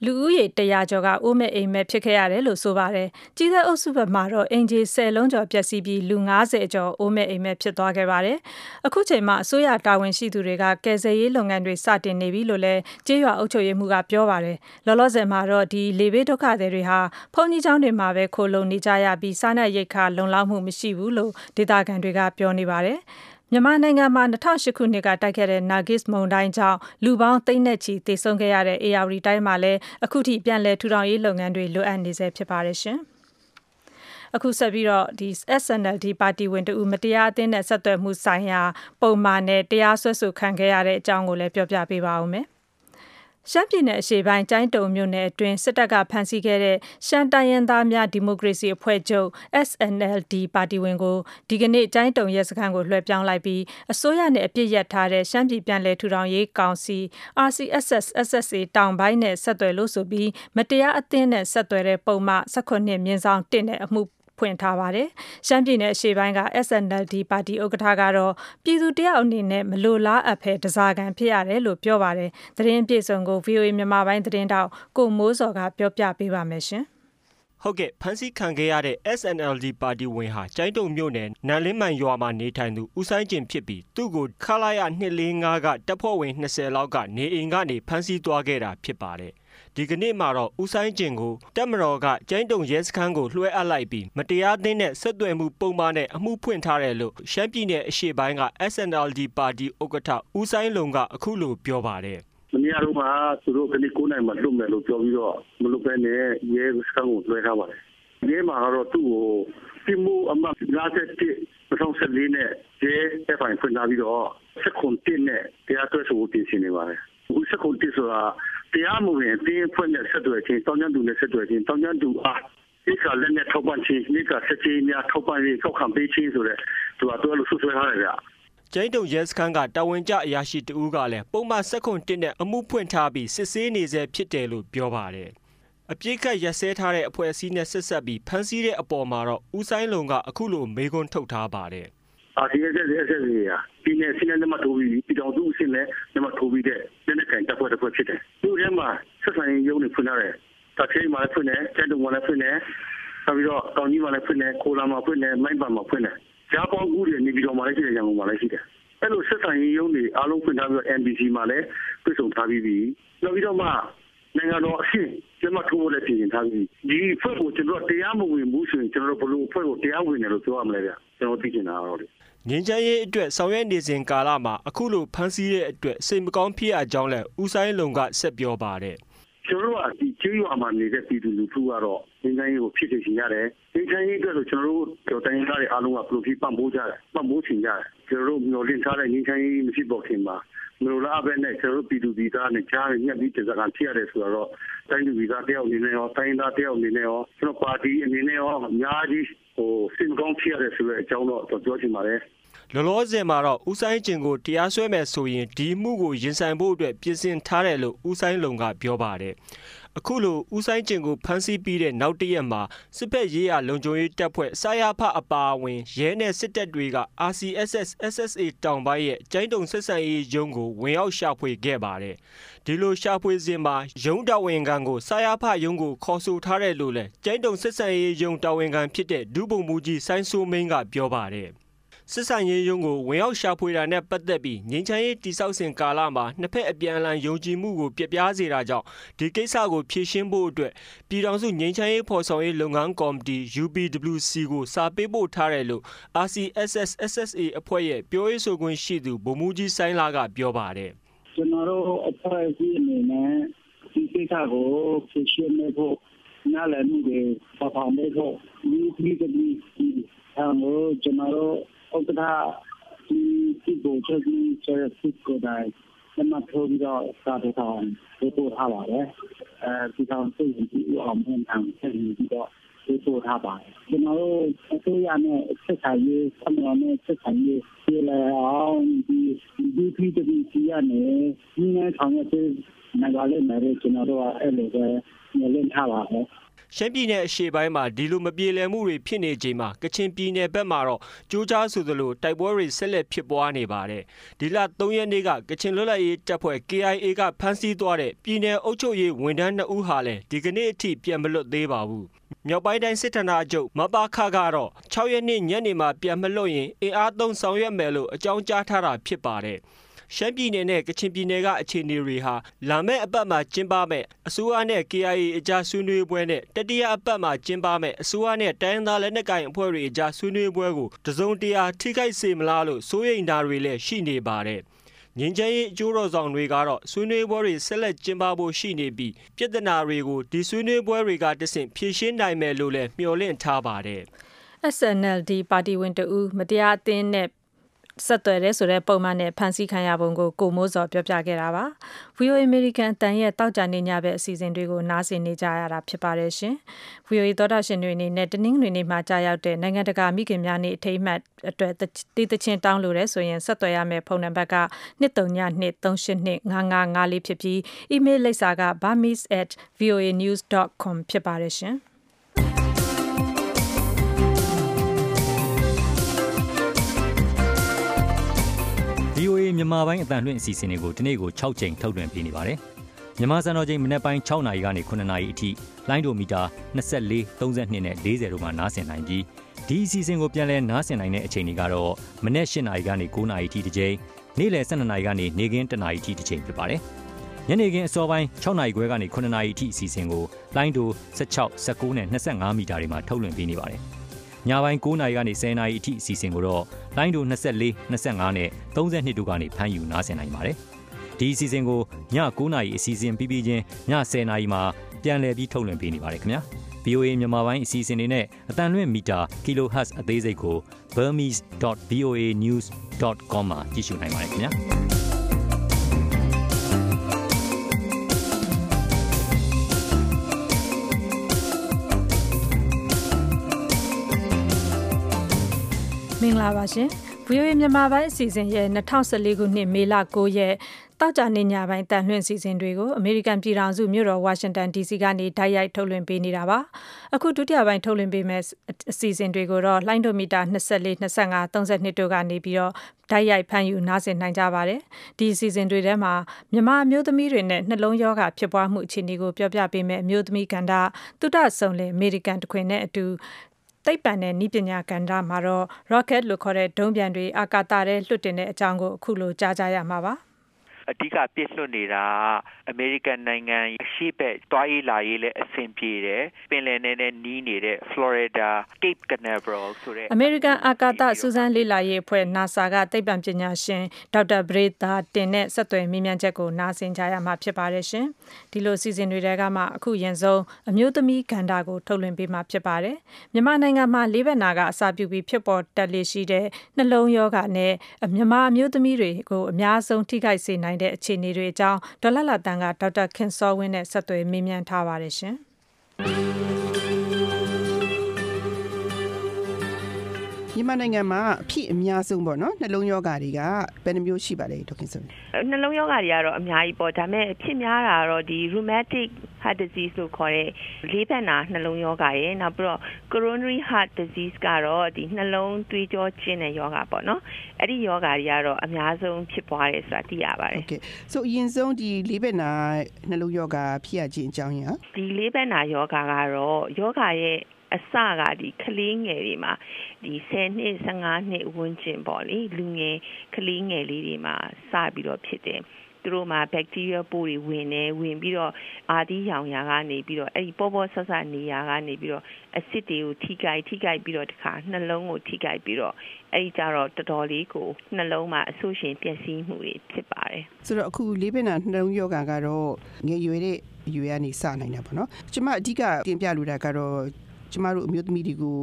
လူဦးရေ100ကျော်ကအိုးမဲ့အိမ်မဲ့ဖြစ်ခဲ့ရတယ်လို့ဆိုပါတယ်။ကြီးတဲ့အုပ်စုဘက်မှာတော့အင်ဂျီ10လုံးကျော်ပျက်စီးပြီးလူ90ကျော်အိုးမဲ့အိမ်မဲ့ဖြစ်သွားခဲ့ပါတယ်။အခုချိန်မှာအစိုးရတာဝန်ရှိသူတွေကကယ်ဆယ်ရေးလုပ်ငန်းတွေစတင်နေပြီလို့လည်းကျေးရွာအုပ်ချုပ်ရေးမှူးကပြောပါတယ်။လောလောဆယ်မှာတော့ဒီလေဘေးဒုက္ခတွေတွေဟာဖုန်ကြီးကျောင်းတွေမှာပဲခိုလုံနေကြရပြီးစားနပ်ရိက္ခာလုံလောက်မှုမရှိဘူးလို့ဒေသခံတွေကပြောနေပါတယ်။ မြန်မာနိုင်ငံမှာ2008ခုနှစ်ကတိုက်ခဲ့တဲ့ Nagis မုန်တိုင်းကြောင့်လူပေါင်းသိန်းနဲ့ချီသေဆုံးခဲ့ရတဲ့ AR တိုင်းမှာလည်းအခုထိပြန်လည်ထူထောင်ရေးလုပ်ငန်းတွေလိုအပ်နေဆဲဖြစ်ပါတယ်ရှင်။အခုဆက်ပြီးတော့ဒီ SNLD ပါတီဝင်တူမတရားအသင်းနဲ့ဆက်သွယ်မှုဆိုင်ရာ ပုံမှန်နဲ့တရားစွဲဆိုခံခဲ့ရတဲ့အကြောင်းကိုလည်းပြောပြပေးပါဦးမယ်။ ရှမ်းပြည်နယ်အရှေ့ပိုင်းကျိုင်းတုံမြို့နယ်အတွင်းစစ်တပ်ကဖမ်းဆီးခဲ့တဲ့ရှမ်းတိုင်းရင်းသားများဒီမိုကရေစီအဖွဲ့ချုပ် SNLD ပါတီဝင်ကိုဒီကနေ့ကျိုင်းတုံရဲစခန်းကိုလွှဲပြောင်းလိုက်ပြီးအစိုးရနဲ့အပြစ်ရထားတဲ့ရှမ်းပြည်ပြန်လည်ထူထောင်ရေးကောင်စီ RCSS SSA တောင်ပိုင်းနဲ့ဆက်သွယ်လို့ဆိုပြီးမတရားအသင်းနဲ့ဆက်သွယ်တဲ့ပုံမှ18မြင်းဆောင်1နဲ့အမှု ဖွင့်ထားပါတယ်။ရှမ်းပြည်နယ်အရှေ့ပိုင်းက SNLD ပါတီဥက္ကဋ္ဌကတော့ပြည်သူတယောက်အနေနဲ့မလိုလားအပ်ဖဲတစားကန်ဖြစ်ရတယ်လို့ပြောပါတယ်။သတင်းပြေဆုံးကို VOA မြန်မာပိုင်းသတင်းတောက်ကိုမိုးစော်ကပြောပြပေးပါမယ်ရှင်။ဟုတ်ကဲ့ဖမ်းဆီးခံခဲ့ရတဲ့ SNLD ပါတီဝင်ဟာကျိုင်းတုံမြို့နယ်နန်လင်းမိုင်ရွာမှာနေထိုင်သူဦးဆိုင်ကျင်ဖြစ်ပြီးသူ့ကိုခလာရ245ကတပ်ဖွဲ့ဝင်20လောက်ကနေအိမ်ကနေဖမ်းဆီးသွားခဲ့တာဖြစ်ပါတယ် ဒီကနေ့မှာတော့ဦးဆိုင်ကျင်ကိုတက်မတော်ကကျိန်းတုံရဲစခန်းကိုလွှဲအပ်လိုက်ပြီးမတရားသင်းနဲ့ဆက်သွယ်မှုပုံမှန်နဲ့အမှုဖွင့်ထားတယ်လို့ရှမ်းပြည်နယ်အရှေ့ပိုင်းက SNLD ပါတီဥက္ကဋ္ဌဦးဆိုင်လုံကအခုလိုပြောပါတယ်မနေ့ကတော့မှသူတို့ကနေ့9နိုင်မှလွတ်မယ်လို့ပြောပြီးတော့မလွတ်ဘဲနဲ့ရဲစခန်းကိုလွှဲထားပါတယ်။ရဲမှာကတော့သူ့ကိုပြမှုအမှတ်57 2014နဲ့ရဲအဖိုင်ဖွင့်ထားပြီးတော့စက်ကွန်တင်နဲ့တရားစွဲဆိုဖို့ပြင်ဆင်နေပါတယ်။အခုစက်ကွန်တင်ဆိုတာ တရားမဝင်အတင်းဖွင့်တဲ့ဆက်သွယ်ခြင်းတောင်းကျမ်းသူနဲ့ဆက်သွယ်ခြင်းတောင်းကျမ်းသူအားဒီကလည်းနဲ့ထောက်ပံ့ခြင်းဒီကစက်ကြီးများထောက်ပံ့ရေးထောက်ခံပေးခြင်းဆိုတဲ့သူကတော့လို့ဆွဆွဲထားတယ်ဗျ။ကျိန်းတုံရဲစခန်းကတာဝန်ကျအရာရှိတဦးကလည်းပုံမှန်ဆက်ခွန်တစ်နဲ့အမှုဖွင့်ထားပြီးစစ်ဆေးနေဆဲဖြစ်တယ်လို့ပြောပါတယ်။အပြစ်ခတ်ရက်စဲထားတဲ့အဖွဲ့အစည်းနဲ့ဆက်ဆက်ပြီးဖမ်းဆီးတဲ့အပေါ်မှာတော့ဦးဆိုင်လုံကအခုလိုမေးခွန်းထုတ်ထားပါတယ်။ အာဒီအက်ဆက်အက်ဆက်ကြီးဟာပြည်နယ်စီးနယ်နံပါတ်ထိုးပြီးပြည်တော်သူအဆင့်နဲ့နံပါတ်ထိုးပြီးတဲ့လက်နက်ကင်တပ်ဖွဲ့တစ်ဖွဲ့ဖြစ်တယ်။သူ့ထဲမှာဆက်ဆံရေးရုံးတွေဖွင့်ထားတယ်။တာချိမှာလည်းဖွင့်တယ်၊ကျန်တုံမှာလည်းဖွင့်တယ်။နောက်ပြီးတော့တောင်ကြီးမှာလည်းဖွင့်တယ်၊ကိုလာမှာဖွင့်တယ်၊မိုင်းပန်မှာဖွင့်တယ်။ကြားပေါင်းကူးတွေနေပြည်တော်မှာလည်းရှိတယ်၊ရန်ကုန်မှာလည်းရှိတယ်။အဲ့လိုဆက်ဆံရေးရုံးတွေအားလုံးဖွင့်ထားပြီးတော့ NBC မှာလည်းပြည့်စုံထားပြီးပြီ။နောက်ပြီးတော့မှနိုင်ငံတော်အဆင့်ကျမထိုးဖို့လည်းပြင်ဆင်ထားပြီးဒီဖွဲ့ကိုကျွန်တော်တရားမဝင်ဘူးဆိုရင်ကျွန်တော်တို့ဘလို့ဖွဲ့ကိုတရားဝင်တယ်လို့ပြောရမလဲဗျ။ကျွန်တော်သိချင်တာကတော့လေ ငင်းချမ်းရေးအတွက်ဆောင်ရွက်နေစဉ်ကာလမှာအခုလိုဖမ်းဆီးတဲ့အတွက်စိတ်မကောင်းဖြစ်ရကြောင်းလည်းဦးဆိုင်လုံကဆက်ပြောပါတယ်။ကျွန်တော်တို့ကဒီကျေးရွာမှာနေတဲ့ပြည်သူလူထုကတော့ငင်းချမ်းရေးကိုဖြစ်စေချင်ရတယ်။ငင်းချမ်းရေးအတွက်ဆိုကျွန်တော်တို့တော်တိုင်းရင်းသားတွေအားလုံးကပရိုဖီပံ့ပိုးကြတယ်။ပံ့ပိုးချင်ကြတယ်။ကျွန်တော်တို့မျှော်လင့်ထားတဲ့ငင်းချမ်းရေးမရှိပေါ်ခင်မှာမလိုလားပဲနဲ့ကျွန်တော်တို့ပြည်သူပြည်သားနဲ့ကြားညှက်ပြီးတစကန်ဖြစ်ရတယ်ဆိုတော့တိုင်းသူပြည်သားတယောက်အနေနဲ့ရောတိုင်းသားတယောက်အနေနဲ့ရောကျွန်တော်ပါတီအနေနဲ့ရောအများကြီးဟိုစိတ်မကောင်း ဖြစ်ရတယ်ဆိုတဲ့အကြောင်းတော့ပြောချင်ပါတယ်။ လောလောဆယ်မှာတော့ဦးဆိုင်ကျင်ကိုတရားစွဲမယ်ဆိုရင်ဒီမှုကိုရင်ဆိုင်ဖို့အတွက်ပြင်ဆင်ထားတယ်လို့ဦးဆိုင်လုံကပြောပါတယ်။အခုလိုဦးဆိုင်ကျင်ကိုဖမ်းဆီးပြီးတဲ့နောက်တစ်ရက်မှာစစ်ဖက်ရေးရလုံခြုံရေးတပ်ဖွဲ့စာရဖအပါအဝင်ရဲနဲ့စစ်တပ်တွေက RCSS SSA တောင်ပိုင်းရဲ့ကျိုင်းတုံဆက်ဆံရေးရုံးကိုဝင်ရောက်ရှာဖွေခဲ့ပါတယ်။ဒီလိုရှာဖွေစဉ်မှာရုံးတော်ဝင်ခံကိုစာရဖရုံးကိုခေါ်ဆိုထားတယ်လို့လည်းကျိုင်းတုံဆက်ဆံရေးရုံးတော်ဝင်ခံဖြစ်တဲ့ဒုဗိုလ်မှူးကြီးဆိုင်းဆိုးမင်းကပြောပါတယ်။ စစ်ဆိုင်ရေးရုံးကိုဝင်ရောက်ရှာဖွေတာနဲ့ပတ်သက်ပြီးငင်းချမ်းရေးတိစောက်စဉ်ကာလမှာနှစ်ဖက်အပြန်အလှန်ယုံကြည်မှုကိုပြပြားစေတာကြောင့်ဒီကိစ္စကိုဖြေရှင်းဖို့အတွက်ပြည်ထောင်စုငင်းချမ်းရေးဖော်ဆောင်ရေးလုပ်ငန်းကော်မတီ UPWC ကိုစာပေးပို့ထားတယ်လို့ RCSS SSA အဖွဲ့ရဲ့ပြောရေးဆိုခွင့်ရှိသူဗိုလ်မှူးကြီးဆိုင်းလာကပြောပါတယ်ကျွန်တော်တို့အဖွဲ့အစည်းအနေနဲ့ဒီကိစ္စကိုဖြေရှင်းနေဖို့နားလည်မှုတွေပေါ်ပေါက်နေဖို့ဒီဒီဒီဒီအဲလိုကျွန်တော်တို့ ဥက္ကဋ္ဌဒီဒီကိုချက်ကြီးဆရာစစ်ကိုတိုင်နမထိုးပြီးတော့စာထုတ်ထားပို့ပို့ထားပါတယ်အဲဒီကောင်စိတ်ကြီးအောင်မှန်းအောင်ဆက်ပြီးတော့ပို့ပို့ထားပါတယ်ကျွန်တော်တို့အစိုးရနဲ့ဆက်ဆံရေးဆမတော်နဲ့ဆက်ဆံရေးပြေလည်အောင်ဒီဒီဒီဒီဒီကနေဒီနေ့ဆောင်ရွက်ပေးနိုင်ပါလိမ့်မယ်လို့ကျွန်တော်တို့ကအဲ့လိုပဲညှိနှိုင်းထားပါတယ် ရှမ်းပြည်နယ်အရှေ့ပိုင်းမှာဒီလိုမပြေလည်မှုတွေဖြစ်နေချိန်မှာကချင်ပြည်နယ်ဘက်မှာတော့ကြိုးကြားဆိုသလိုတိုက်ပွဲတွေဆက်လက်ဖြစ်ပွားနေပါတယ်။ဒီလ3ရက်နေ့ကကချင်လွတ်လပ်ရေးတပ်ဖွဲ့ KIA ကဖမ်းဆီးသွားတဲ့ပြည်နယ်အုပ်ချုပ်ရေးဝန်ထမ်း2ဦးဟာလည်းဒီကနေ့အထိပြန်မလွတ်သေးပါဘူး။မြောက်ပိုင်းတိုင်းစစ်ဌာနချုပ်မပါခကတော့6ရက်နေ့ညနေမှာပြန်မလွတ်ရင်အင်အားသုံးဆောင်ရွက်မယ်လို့အကြောင်းကြားထားတာဖြစ်ပါတယ်။ ရှမ်းပြည်နယ်နဲ့ကချင်ပြည်နယ်ကအခြေအနေတွေဟာလာမယ့်အပတ်မှာကျင်းပမယ့်အစိုးရနဲ့ KIA အကြားဆွေးနွေးပွဲနဲ့တတိယအပတ်မှာကျင်းပမယ့်အစိုးရနဲ့တိုင်းရင်းသားလက်နက်ကိုင်အဖွဲ့တွေအကြားဆွေးနွေးပွဲကိုတစုံတရာထိခိုက်စေမလားလို့စိုးရိမ်တာတွေလည်းရှိနေပါတယ်။ငင်းချမ်းရေးအကျိုးတော်ဆောင်တွေကတော့ဆွေးနွေးပွဲတွေဆက်လက်ကျင်းပဖို့ရှိနေပြီးပြဿနာတွေကိုဒီဆွေးနွေးပွဲတွေကတဆင့်ဖြေရှင်းနိုင်မယ်လို့လည်းမျှော်လင့်ထားပါတယ်။ SNLD ပါတီဝင်တဦးမတရားအသင်းနဲ့ ဆက်သွယ်တဲ့ဆိုတဲ့ပုံမှန်နဲ့ဖန်ဆီးခံရပုံကိုကိုမိုးစော်ပြောပြခဲ့တာပါ။ VOA American တန်ရဲ့တောက်ကြနေညဘက်အစီအစဉ်တွေကိုနားဆင်နေကြရတာဖြစ်ပါတယ်ရှင်။ VOA သောတာရှင်တွေအနေနဲ့တနင်္ဂနွေနေ့မှာကြာရောက်တဲ့နိုင်ငံတကာမိခင်များနေ့အထိမ်းအမှတ်အတွက်တီးသချင်းတောင်းလို့ရဲဆိုရင်ဆက်သွယ်ရမယ့်ဖုန်းနံပါတ်က2323825554ဖြစ်ပြီး email လိပ်စာက burmese@voanews.com ဖြစ်ပါတယ်ရှင်။ VOA မြန်မာပိုင်းအတန်လွင့်အစီအစဉ်တွေကိုဒီနေ့ကို6ချိန်ထုတ်လွှင့်ပေးနေပါတယ်။မြန်မာစံတော်ချိန်မနေ့ပိုင်း6နာရီကနေ9နာရီအထိလိုင်းဒိုမီတာ24 32နဲ့40တို့မှာနားဆင်နိုင်ပြီးဒီအစီအစဉ်ကိုပြန်လည်နားဆင်နိုင်တဲ့အချိန်တွေကတော့မနေ့8နာရီကနေ9နာရီအထိတစ်ချိန်နေ့လယ်12နာရီကနေနေ့ခင်း1နာရီအထိတစ်ချိန်ဖြစ်ပါတယ်။ညနေခင်းအစောပိုင်း6နာရီခွဲကနေ9နာရီအထိအစီအစဉ်ကိုလိုင်းဒို16 19နဲ့25မီတာတွေမှာထုတ်လွှင့်ပေးနေပါတယ်။ ညပိုင်း9နာရီကနေ10နာရီအထိအစီအစဉ်ကိုတော့လိုင်းဒို24 25နဲ့32တို့ကနေဖမ်းယူနားဆင်နိုင်ပါတယ်။ဒီအစီအစဉ်ကိုည9နာရီအစီအစဉ်ပြီးပြီးချင်းည10နာရီမှာပြန်လည်ပြီးထုတ်လွှင့်ပေးနေပါတယ်ခင်ဗျာ။ VOA မြန်မာပိုင်းအစီအစဉ်တွေနဲ့အတန်လွင့်မီတာ kHz အသေးစိတ်ကို burmese.voanews.com မှာကြည့်ရှုနိုင်ပါတယ်ခင်ဗျာ။ မင်္ဂလာပါရှင်။ VOA မြန်မာပိုင်းအစီအစဉ်ရဲ့2014ခုနှစ်မေလ9ရက်တောက်ကြနေညပိုင်းတန်လွှင့်စီစဉ်တွေကိုအမေရိကန်ပြည်ထောင်စုမြို့တော်ဝါရှင်တန် DC ကနေဓာတ်ရိုက်ထုတ်လွှင့်ပေးနေတာပါ။အခုဒုတိယပိုင်းထုတ်လွှင့်ပေးမယ့်အစီအစဉ်တွေကိုတော့လိုင်းဒိုမီတာ24 25 32တို့ကနေပြီးတော့ဓာတ်ရိုက်ဖမ်းယူနားဆင်နိုင်ကြပါတယ်။ဒီအစီအစဉ်တွေထဲမှာမြန်မာအမျိုးသမီးတွေနဲ့နှလုံးရောဂါဖြစ်ပွားမှုအခြေအနေကိုပြောပြပေးမယ့်အမျိုးသမီးကန္တာတုဒဆုံလင်အမေရိကန်တခွင်နဲ့အတူ သိပ္ပံနဲ့ဤပညာကဏ္ဍမှာတော့ rocket လို့ခေါ်တဲ့ ဒုံးပျံတွေ အာကာသထဲ လွှတ်တင်တဲ့အကြောင်းကို အခုလို ကြားကြရမှာပါ။ အဓိကပြစ်လွှတ်နေတာကအမေရိကန်နိုင်ငံအရှိဘက်တွားရေးလာရေးလည်းအဆင်ပြေတယ်ပင်လယ်နဲ့နဲ့နီးနေတဲ့ Florida Cape Canaveral ဆိုတဲ့အမေရိကန်အာကာသစူးစမ်းလေ့လာရေးအဖွဲ့ NASA ကသိပ္ပံပညာရှင်ဒေါက်တာဘရေသာတင်နဲ့ဆက်သွယ်မေးမြန်းချက်ကိုနားဆင်ကြရမှာဖြစ်ပါတယ်ရှင်။ဒီလိုအစီအစဉ်တွေတဲကမှအခုရင်ဆုံးအမျိုးသမီးကဏ္ဍကိုထုတ်လွှင့်ပေးမှာဖြစ်ပါတယ်။မြန်မာနိုင်ငံမှာလေးဘက်နာကအစာပြုပြီးဖြစ်ပေါ်တက်လေရှိတဲ့နှလုံးရောဂါနဲ့မြန်မာအမျိုးသမီးတွေကိုအများဆုံးထိခိုက်စေနိုင်တဲ့အခြေအနေတွေအကြောင်းဒေါ်လာလာတန်ကဒေါက်တာခင်စောဝင်းနဲ့ဆက်သွယ်မေးမြန်းထားပါတယ်ရှင်။ မြန်မာနိုင်ငံမှာအဖြစ်အများဆုံးပေါ့နော်နှလုံးယောဂါတွေကဘယ်နှမျိုးရှိပါလဲဒေါက်ခင်စုံနှလုံးရောဂါတွေကတော့အများကြီးပေါ့ဒါပေမဲ့ဖြစ်များတာကတော့ဒီ rheumatic heart disease လို့ခေါ်တဲ့လေးဘက်နာနှလုံးရောဂါရယ်နောက်ပြီးတော့ coronary heart disease ကတော့ဒီနှလုံးသွေးကြောကျဉ်တဲ့ယောဂါပေါ့နော်အဲ့ဒီယောဂါတွေကတော့အများဆုံးဖြစ်ပွားတယ်ဆိုတာသိရပါတယ် Okay so အရင်ဆုံးဒီလေးဘက်နာနှလုံးယောဂါဖြစ်ရခြင်းအကြောင်းရင်းဒီလေးဘက်နာယောဂါကတော့ယောဂါရဲ့ အစကဒီကလေးငယ်တွေမှာဒီ10နှစ်15နှစ်ဝန်းကျင်ပေါ့လေလူငယ်ကလေးငယ်လေးတွေမှာစပြီးတော့ဖြစ်တယ်သူတို့မှာဘက်တီးရီးယားပိုးတွေဝင်နေဝင်ပြီးတော့အာသီးရောင်ရာကနေပြီးတော့အဲ့ဒီပေါ်ပေါ်ဆဆနေရာကနေပြီးတော့အဆစ်တွေကိုထိကြိုက်ထိကြိုက်ပြီးတော့တခါနှလုံးကိုထိကြိုက်ပြီးတော့အဲ့ဒီကြတော့တော်တော်လေးကိုနှလုံးမှာအဆိုးရှင်ပျက်စီးမှုတွေဖြစ်ပါတယ်ဆိုတော့အခုလေးဘက်နာနှလုံးယောဂါကတော့ငယ်ရွယ်တဲ့ရွယ်ကနေစနိုင်တာပေါ့နော်ကျမအဓိကတင်ပြလိုတာကတော့ ကျမတို့အမျိုးသမီးတွေကို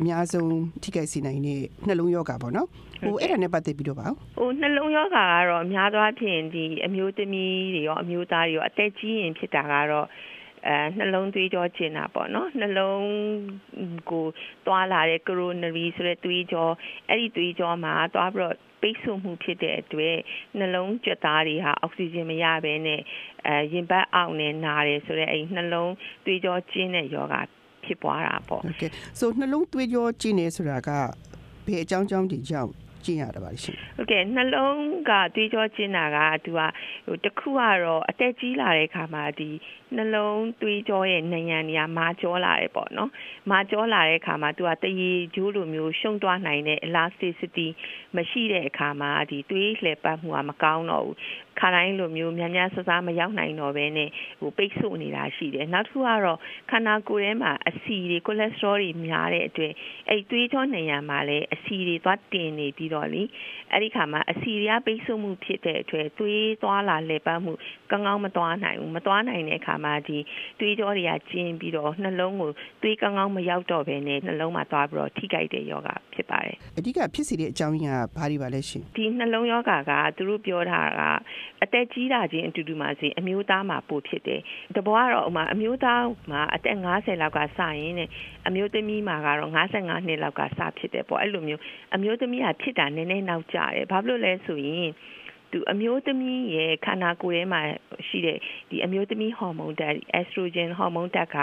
အများဆုံးထိခိုက်စေနိုင်တဲ့နှလုံးယောဂါပေါ့နော်ဟိုအဲ့ဒါနဲ့ပတ်သက်ပြီးတော့ပါဟိုနှလုံးရောဂါကတော့အများသောအားဖြင့်ဒီအမျိုးသမီးတွေရောအမျိုးသားတွေရောအသက်ကြီးရင်ဖြစ်တာကတော့အဲနှလုံးသွေးကြောကျင်တာပေါ့နော်နှလုံးကိုသွားလာတဲ့ coronary ဆိုတဲ့သွေးကြောအဲ့ဒီသွေးကြောမှာသွားပြီးတော့ပိတ်ဆို့မှုဖြစ်တဲ့အတွက်နှလုံးကြွက်သားတွေဟာအောက်ဆီဂျင်မရဘဲနဲ့အဲရင်ဘတ်အောက်နဲ့နာတယ်ဆိုတော့အဲ့နှလုံးသွေးကြောကျဉ်တဲ့ယောဂ ဖြစ်ပွားတာပေါ့ Okay so နှလုံးသွေးကြောကျဉ်နေဆိုတာကဘယ်အကြောင်းကြောင့်ဒီကြောင့်ကျင့်ရတာပါရှင်ဟုတ်ကဲ့နှလုံးကသွေးကြောကျဉ်တာကသူကဟိုတစ်ခုကတော့အသက်ကြီးလာတဲ့အခါမှာဒီနှလုံးသွေးကြောရဲ့နံရံတွေကမာကြောလာတယ်ပေါ့နော်မာကြောလာတဲ့အခါမှာသူကတရေကျိုးလိုမျိုးရှုံသွားနိုင်တဲ့ elasticity မရှိတဲ့အခါမှာဒီသွေးလှည့်ပတ်မှုကမကောင်းတော့ဘူးခါတိုင်းလိုမျိုးများများဆဆမရောက်နိုင်တော့ဘဲနဲ့ဟိုပိတ်ဆို့နေတာရှိတယ်နောက်တစ်ခုကတော့ခန္ဓာကိုယ်ထဲမှာအဆီတွေ cholesterol တွေများတဲ့အတွက်အဲ့သွေးကြောနံရံမှာလည်းအဆီတွေသွားတင်နေပြီးတော့လေအဲ့ဒီခါမှာအဆီတွေကပိတ်ဆို့မှုဖြစ်တဲ့အတွက်သွေးသွားလာလှည့်ပတ်မှုကောင်းကောင်းမသွားနိုင်ဘူးမသွားနိုင်တဲ့အခါမှာဒီသွေးကြောတွေကကျဉ်ပြီးတော့နှလုံးကိုသွေးကောင်းကောင်းမရောက်တော့ဘဲနဲ့နှလုံးမှာသွားပြီးတော့ထိခိုက်တဲ့ယောဂဖြစ်ပါတယ်အဓိကဖြစ်စေတဲ့အကြောင်းရင်းကဘာတွေပါလဲရှင်ဒီနှလုံးယောဂကသူတို့ပြောတာကအသက်ကြီးတာချင်းအတူတူမှစီအမျိုးသားမှာပိုဖြစ်တယ်တဘောကတော့ဥမာအမျိုးသားမှာအသက်50လောက်ကစရင်တဲ့အမျိုးသမီးမှာကတော့55နှစ်လောက်ကစဖြစ်တယ်ပေါ့အဲ့လိုမျိုးအမျိုးသမီးကဖြစ်တာနည်းနည်းနောက်ကျတယ်ဘာဖြစ်လို့လဲဆိုရင် သူအမျိုးသမီးရဲ့ခန္ဓာကိုယ်ထဲမှာရှိတဲ့ဒီအမျိုးသမီးဟော်မုန်းဓာတ် estrogen ဟော်မုန်းဓာတ်က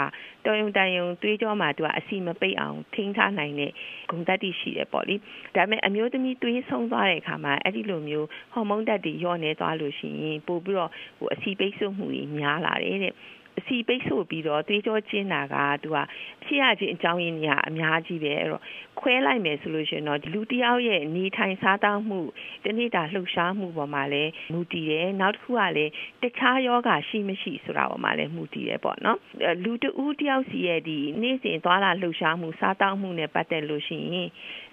တော်ရုံတန်ရုံသွေးကြောမှာသူကအဆီမပိတ်အောင်ထိန်းထားနိုင်တဲ့ဂုဏ်ဓာတ်တွေရှိတယ်ပေါ့လေဒါပေမဲ့အမျိုးသမီးသွေးဆုံးသွားတဲ့အခါမှာအဲ့ဒီလိုမျိုးဟော်မုန်းဓာတ်တွေညော့နေသွားလို့ရှိရင်ပို့ပြီးတော့ဟိုအဆီပိတ်ဆို့မှုတွေများလာတယ်တဲ့ အစီပိတ်ဆို့ပြီးတော့သွေးကြောကျင်းတာကသူကဖြစ်ရခြင်းအကြောင်းရင်းကြီးအများကြီးပဲအဲ့တော့ခွဲလိုက်မယ်ဆိုလို့ရှိရင်တော့လူတယောက်ရဲ့နေထိုင်စားသောက်မှုတနေ့တာလှုပ်ရှားမှုပေါ်မှာလည်းမူတည်တယ်နောက်တစ်ခုကလည်းတခြားယောဂရှိမရှိဆိုတာပေါ်မှာလည်းမူတည်တယ်ပေါ့နော်လူတဦးတယောက်စီရဲ့ဒီနေ့စဉ်သွားလာလှုပ်ရှားမှုစားသောက်မှုနဲ့ပတ်သက်လို့ရှိရင်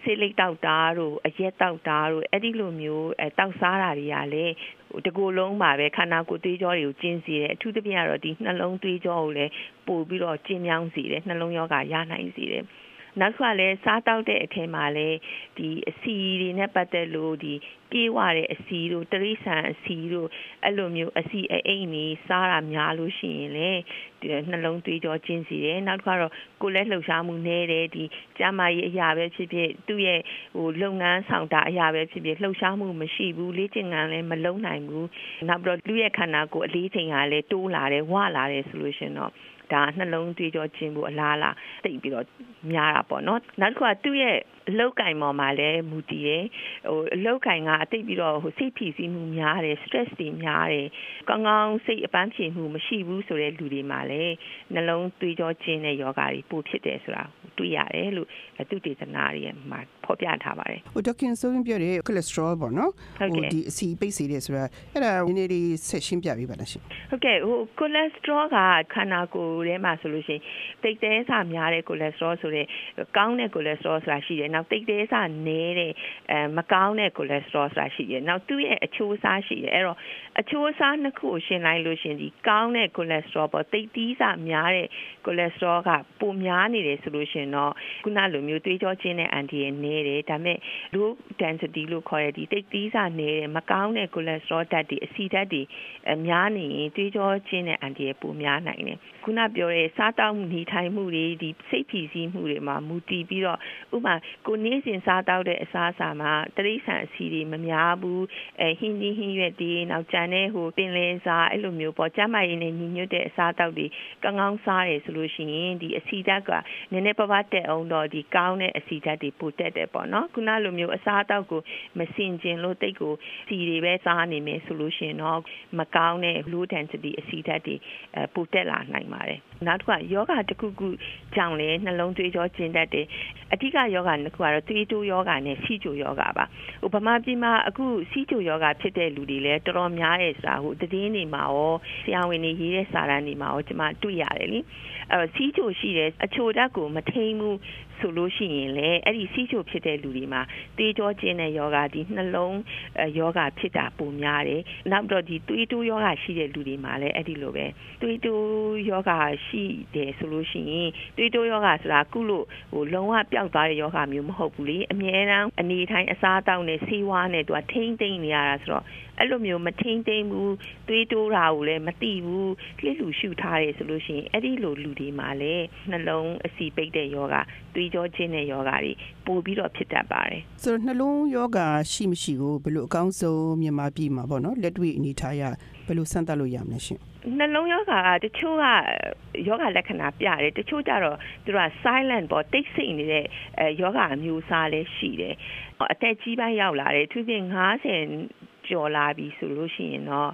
ဆေးလိပ်တောက်တာတို့အရက်တောက်တာတို့အဲ့ဒီလိုမျိုးအဲတောက်စားတာတွေကလည်းတကူလုံးပါပဲခန္ဓာကိုယ်သွေးကြောတွေကိုကျင်းစေတယ်အထူးသဖြင့်ကတော့ဒီနှလုံးသွေးကြောကိုလည်းပို့ပြီးတော့ကျင်းမြောင်းစေတယ်နှလုံးရောဂါရနိုင်စေတယ် နောက်တစ်ခါလည်းစားတောက်တဲ့အထက်မှာလည်းဒီအစီတွေနဲ့ပတ်သက်လို့ဒီပြေးဝတဲ့အစီတို့တရိษံအစီတို့အဲ့လိုမျိုးအစီအိမ်နေစားတာများလို့ရှိရင်လေဒီနှလုံးသွေးကြောကျဉ်စီတယ်နောက်တစ်ခါတော့ကိုယ်လည်းလှုပ်ရှားမှုနည်းတယ်ဒီကျန်းမာရေးအရာပဲဖြစ်ဖြစ်သူ့ရဲ့ဟိုလုပ်ငန်းဆောင်တာအရာပဲဖြစ်ဖြစ်လှုပ်ရှားမှုမရှိဘူးလေ့ကျင့်ခန်းလည်းမလုပ်နိုင်ဘူးနောက်ပြီးတော့လူရဲ့ခန္ဓာကိုယ်အလေးချိန်ကလည်းတိုးလာတယ်ဝလာတယ်ဆိုလို့ရှင်တော့ ဒါနှလုံးသွေးကြောကျဉ်ဖို့အလားလားတိတ်ပြီးတော့များတာပေါ့နော်နောက်တစ်ခုကသူ့ရဲ့ အလောက်ကင်ပေါ်မှာလည်းမူတည်တယ်ဟိုအလောက်ကင်ကအတိတ်ပြီးတော့ဟိုစိတ်ဖြီးစီးမှုများတယ် stress တွေများတယ်ကောင်းကောင်းစိတ်အပန်းဖြေမှုမရှိဘူးဆိုတဲ့လူတွေမှာလည်းနှလုံးသွေးကြောကျဉ်တဲ့ယောဂါတွေပိုဖြစ်တယ်ဆိုတာတွေ့ရတယ်လို့သူတေသနာတွေမှာဖော်ပြထားပါတယ်ဟိုဒေါက်ခင်ဆိုရင်ပြောတဲ့ cholesterol ပေါ့နော်ဟိုဒီအစီပိတ်စေတယ်ဆိုတာအဲ့ဒါနည်းနည်းလေးဆက်ရှင်းပြပေးပါလားရှင်ဟုတ်ကဲ့ဟို cholesterol ကခန္ဓာကိုယ်ထဲမှာဆိုလို့ရှိရင်တိတ်သေးစာများတဲ့ cholesterol ဆိုတဲ့ကောင်းတဲ့ cholesterol ဆိုတာရှိတယ်နောက်တိတ်သေးစာနည်းတဲ့အဲမကောင်းတဲ့ cholesterol ဆိုတာရှိတယ်နောက်သူ့ရဲ့အချိုးအစားရှိတယ်အဲ့တော့အချိုးအစားနှစ်ခုကိုရှင်းလိုက်လို့ရှင်ဒီကောင်းတဲ့ cholesterol ပေါ့တိတ်သီးစာများတဲ့ cholesterol ကပိုများနေတယ်ဆိုလို့ရှင်တော့ခုနလိုမျိုးသွေးကြောချင်းတဲ့အန်တီရဲ့နည်းတယ်ဒါပေမဲ့ low density လို့ခေါ်တဲ့ဒီတိတ်သီးစာနည်းတဲ့မကောင်းတဲ့ cholesterol ဓာတ်တွေအဆီဓာတ်တွေအများနေရင်သွေးကြောချင်းတဲ့အန်တီရဲ့ပိုများနိုင်တယ် ခုနပြောတဲ့စားတောက်နေထိုင်မှုတွေဒီစိတ်ဖြီးစည်းမှုတွေမှာမူတည်ပြီးတော့ဥပမာကိုနေ့စဉ်စားတောက်တဲ့အစားအစာမှာတရိษံအစီတွေမများဘူးအဲဟင်းကြီးဟင်းရွက်တွေနောက်ကြံတဲ့ဟိုပင်လယ်စားအဲ့လိုမျိုးပေါ့ကျမရည်နဲ့ညီညွတ်တဲ့အစားတောက်တွေကောင်းကောင်းစားတယ်ဆိုလို့ရှိရင်ဒီအစီဓာတ်ကနည်းနည်းပါးပါးတက်အောင်တော့ဒီကောင်းတဲ့အစီဓာတ်တွေပိုတက်တယ်ပေါ့နော်ခုနလိုမျိုးအစားတောက်ကိုမစင်ကျင်လို့တိတ်ကိုစီတွေပဲစားနေမယ်ဆိုလို့ရှိရင်တော့မကောင်းတဲ့ low density အစီဓာတ်တွေအဲပိုတက်လာနိုင်ပါတယ်နောက်တစ်ခါယောဂတစ်ခုခုကြောင့်လည်းနှလုံးသွေးကြောကျဉ်တတ်တယ်အဓိကယောဂနှစ်ခုကတော့သွေးတိုးယောဂနဲ့စီချိုယောဂပါဟိုဗမာပြည်မှာအခုစီချိုယောဂဖြစ်တဲ့လူတွေလည်းတော်တော်များတယ်ဆိုတာဟိုသတင်းတွေမှာရောဆရာဝန်တွေရေးတဲ့စာတမ်းတွေမှာရောကျွန်မတွေ့ရတယ်လी အဲ့တော့စီချိုရှိတယ်အချိုဓာတ်ကိုမထိန်ဘူးဆိုလို့ရှိရင်လေအဲ့ဒီစီးချိုဖြစ်တဲ့လူတွေမှာတေးကြောကျင်းတဲ့ယောဂဒီနှလုံးယောဂဖြစ်တာပုံများတယ်နောက်တော့ဒီသွေးတိုးယောဂရှိတဲ့လူတွေမှာလည်းအဲ့ဒီလိုပဲသွေးတိုးယောဂရှိတယ်ဆိုလို့ရှိရင်သွေးတိုးယောဂဆိုတာကုလို့ဟိုလုံးဝပျောက်သွားတဲ့ယောဂမျိုးမဟုတ်ဘူးလေအမြဲတမ်းအနေထိုင်အစားအသောက်နဲ့ဆေးဝါးနဲ့သူကထိမ့်သိမ့်နေရတာဆိုတော့ အဲ့လိုမျိုးမထိမ့်သိမ့်ဘူးသွေးတိုးတာကိုလည်းမသိဘူးလှစ်လူရှုထားတယ်ဆိုလို့ရှိရင်အဲ့ဒီလိုလူတွေမှာလည်းနှလုံးအဆီပိတ်တဲ့ယောဂသွေးကြောချင်းတဲ့ယောဂတွေပိုပြီးတော့ဖြစ်တတ်ပါတယ်ဆိုတော့နှလုံးယောဂရှိမရှိကိုဘယ်လိုအကောင်းဆုံးမြန်မာပြည်မှာပေါ့နော်လက်တွေ့အနေထားရဘယ်လိုစမ်းသပ်လို့ရမလဲရှင်နှလုံးယောဂကတချို့ကယောဂလက္ခဏာပြတယ်တချို့ကျတော့သူက silent ပေါ့တိတ်ဆိတ်နေတဲ့အဲယောဂအမျိုးအစားလည်းရှိတယ်အသက်ကြီးပိုင်းရောက်လာတယ်သူပြင်90 ကျော်လာပြီဆိုလို့ရှိရင်တော့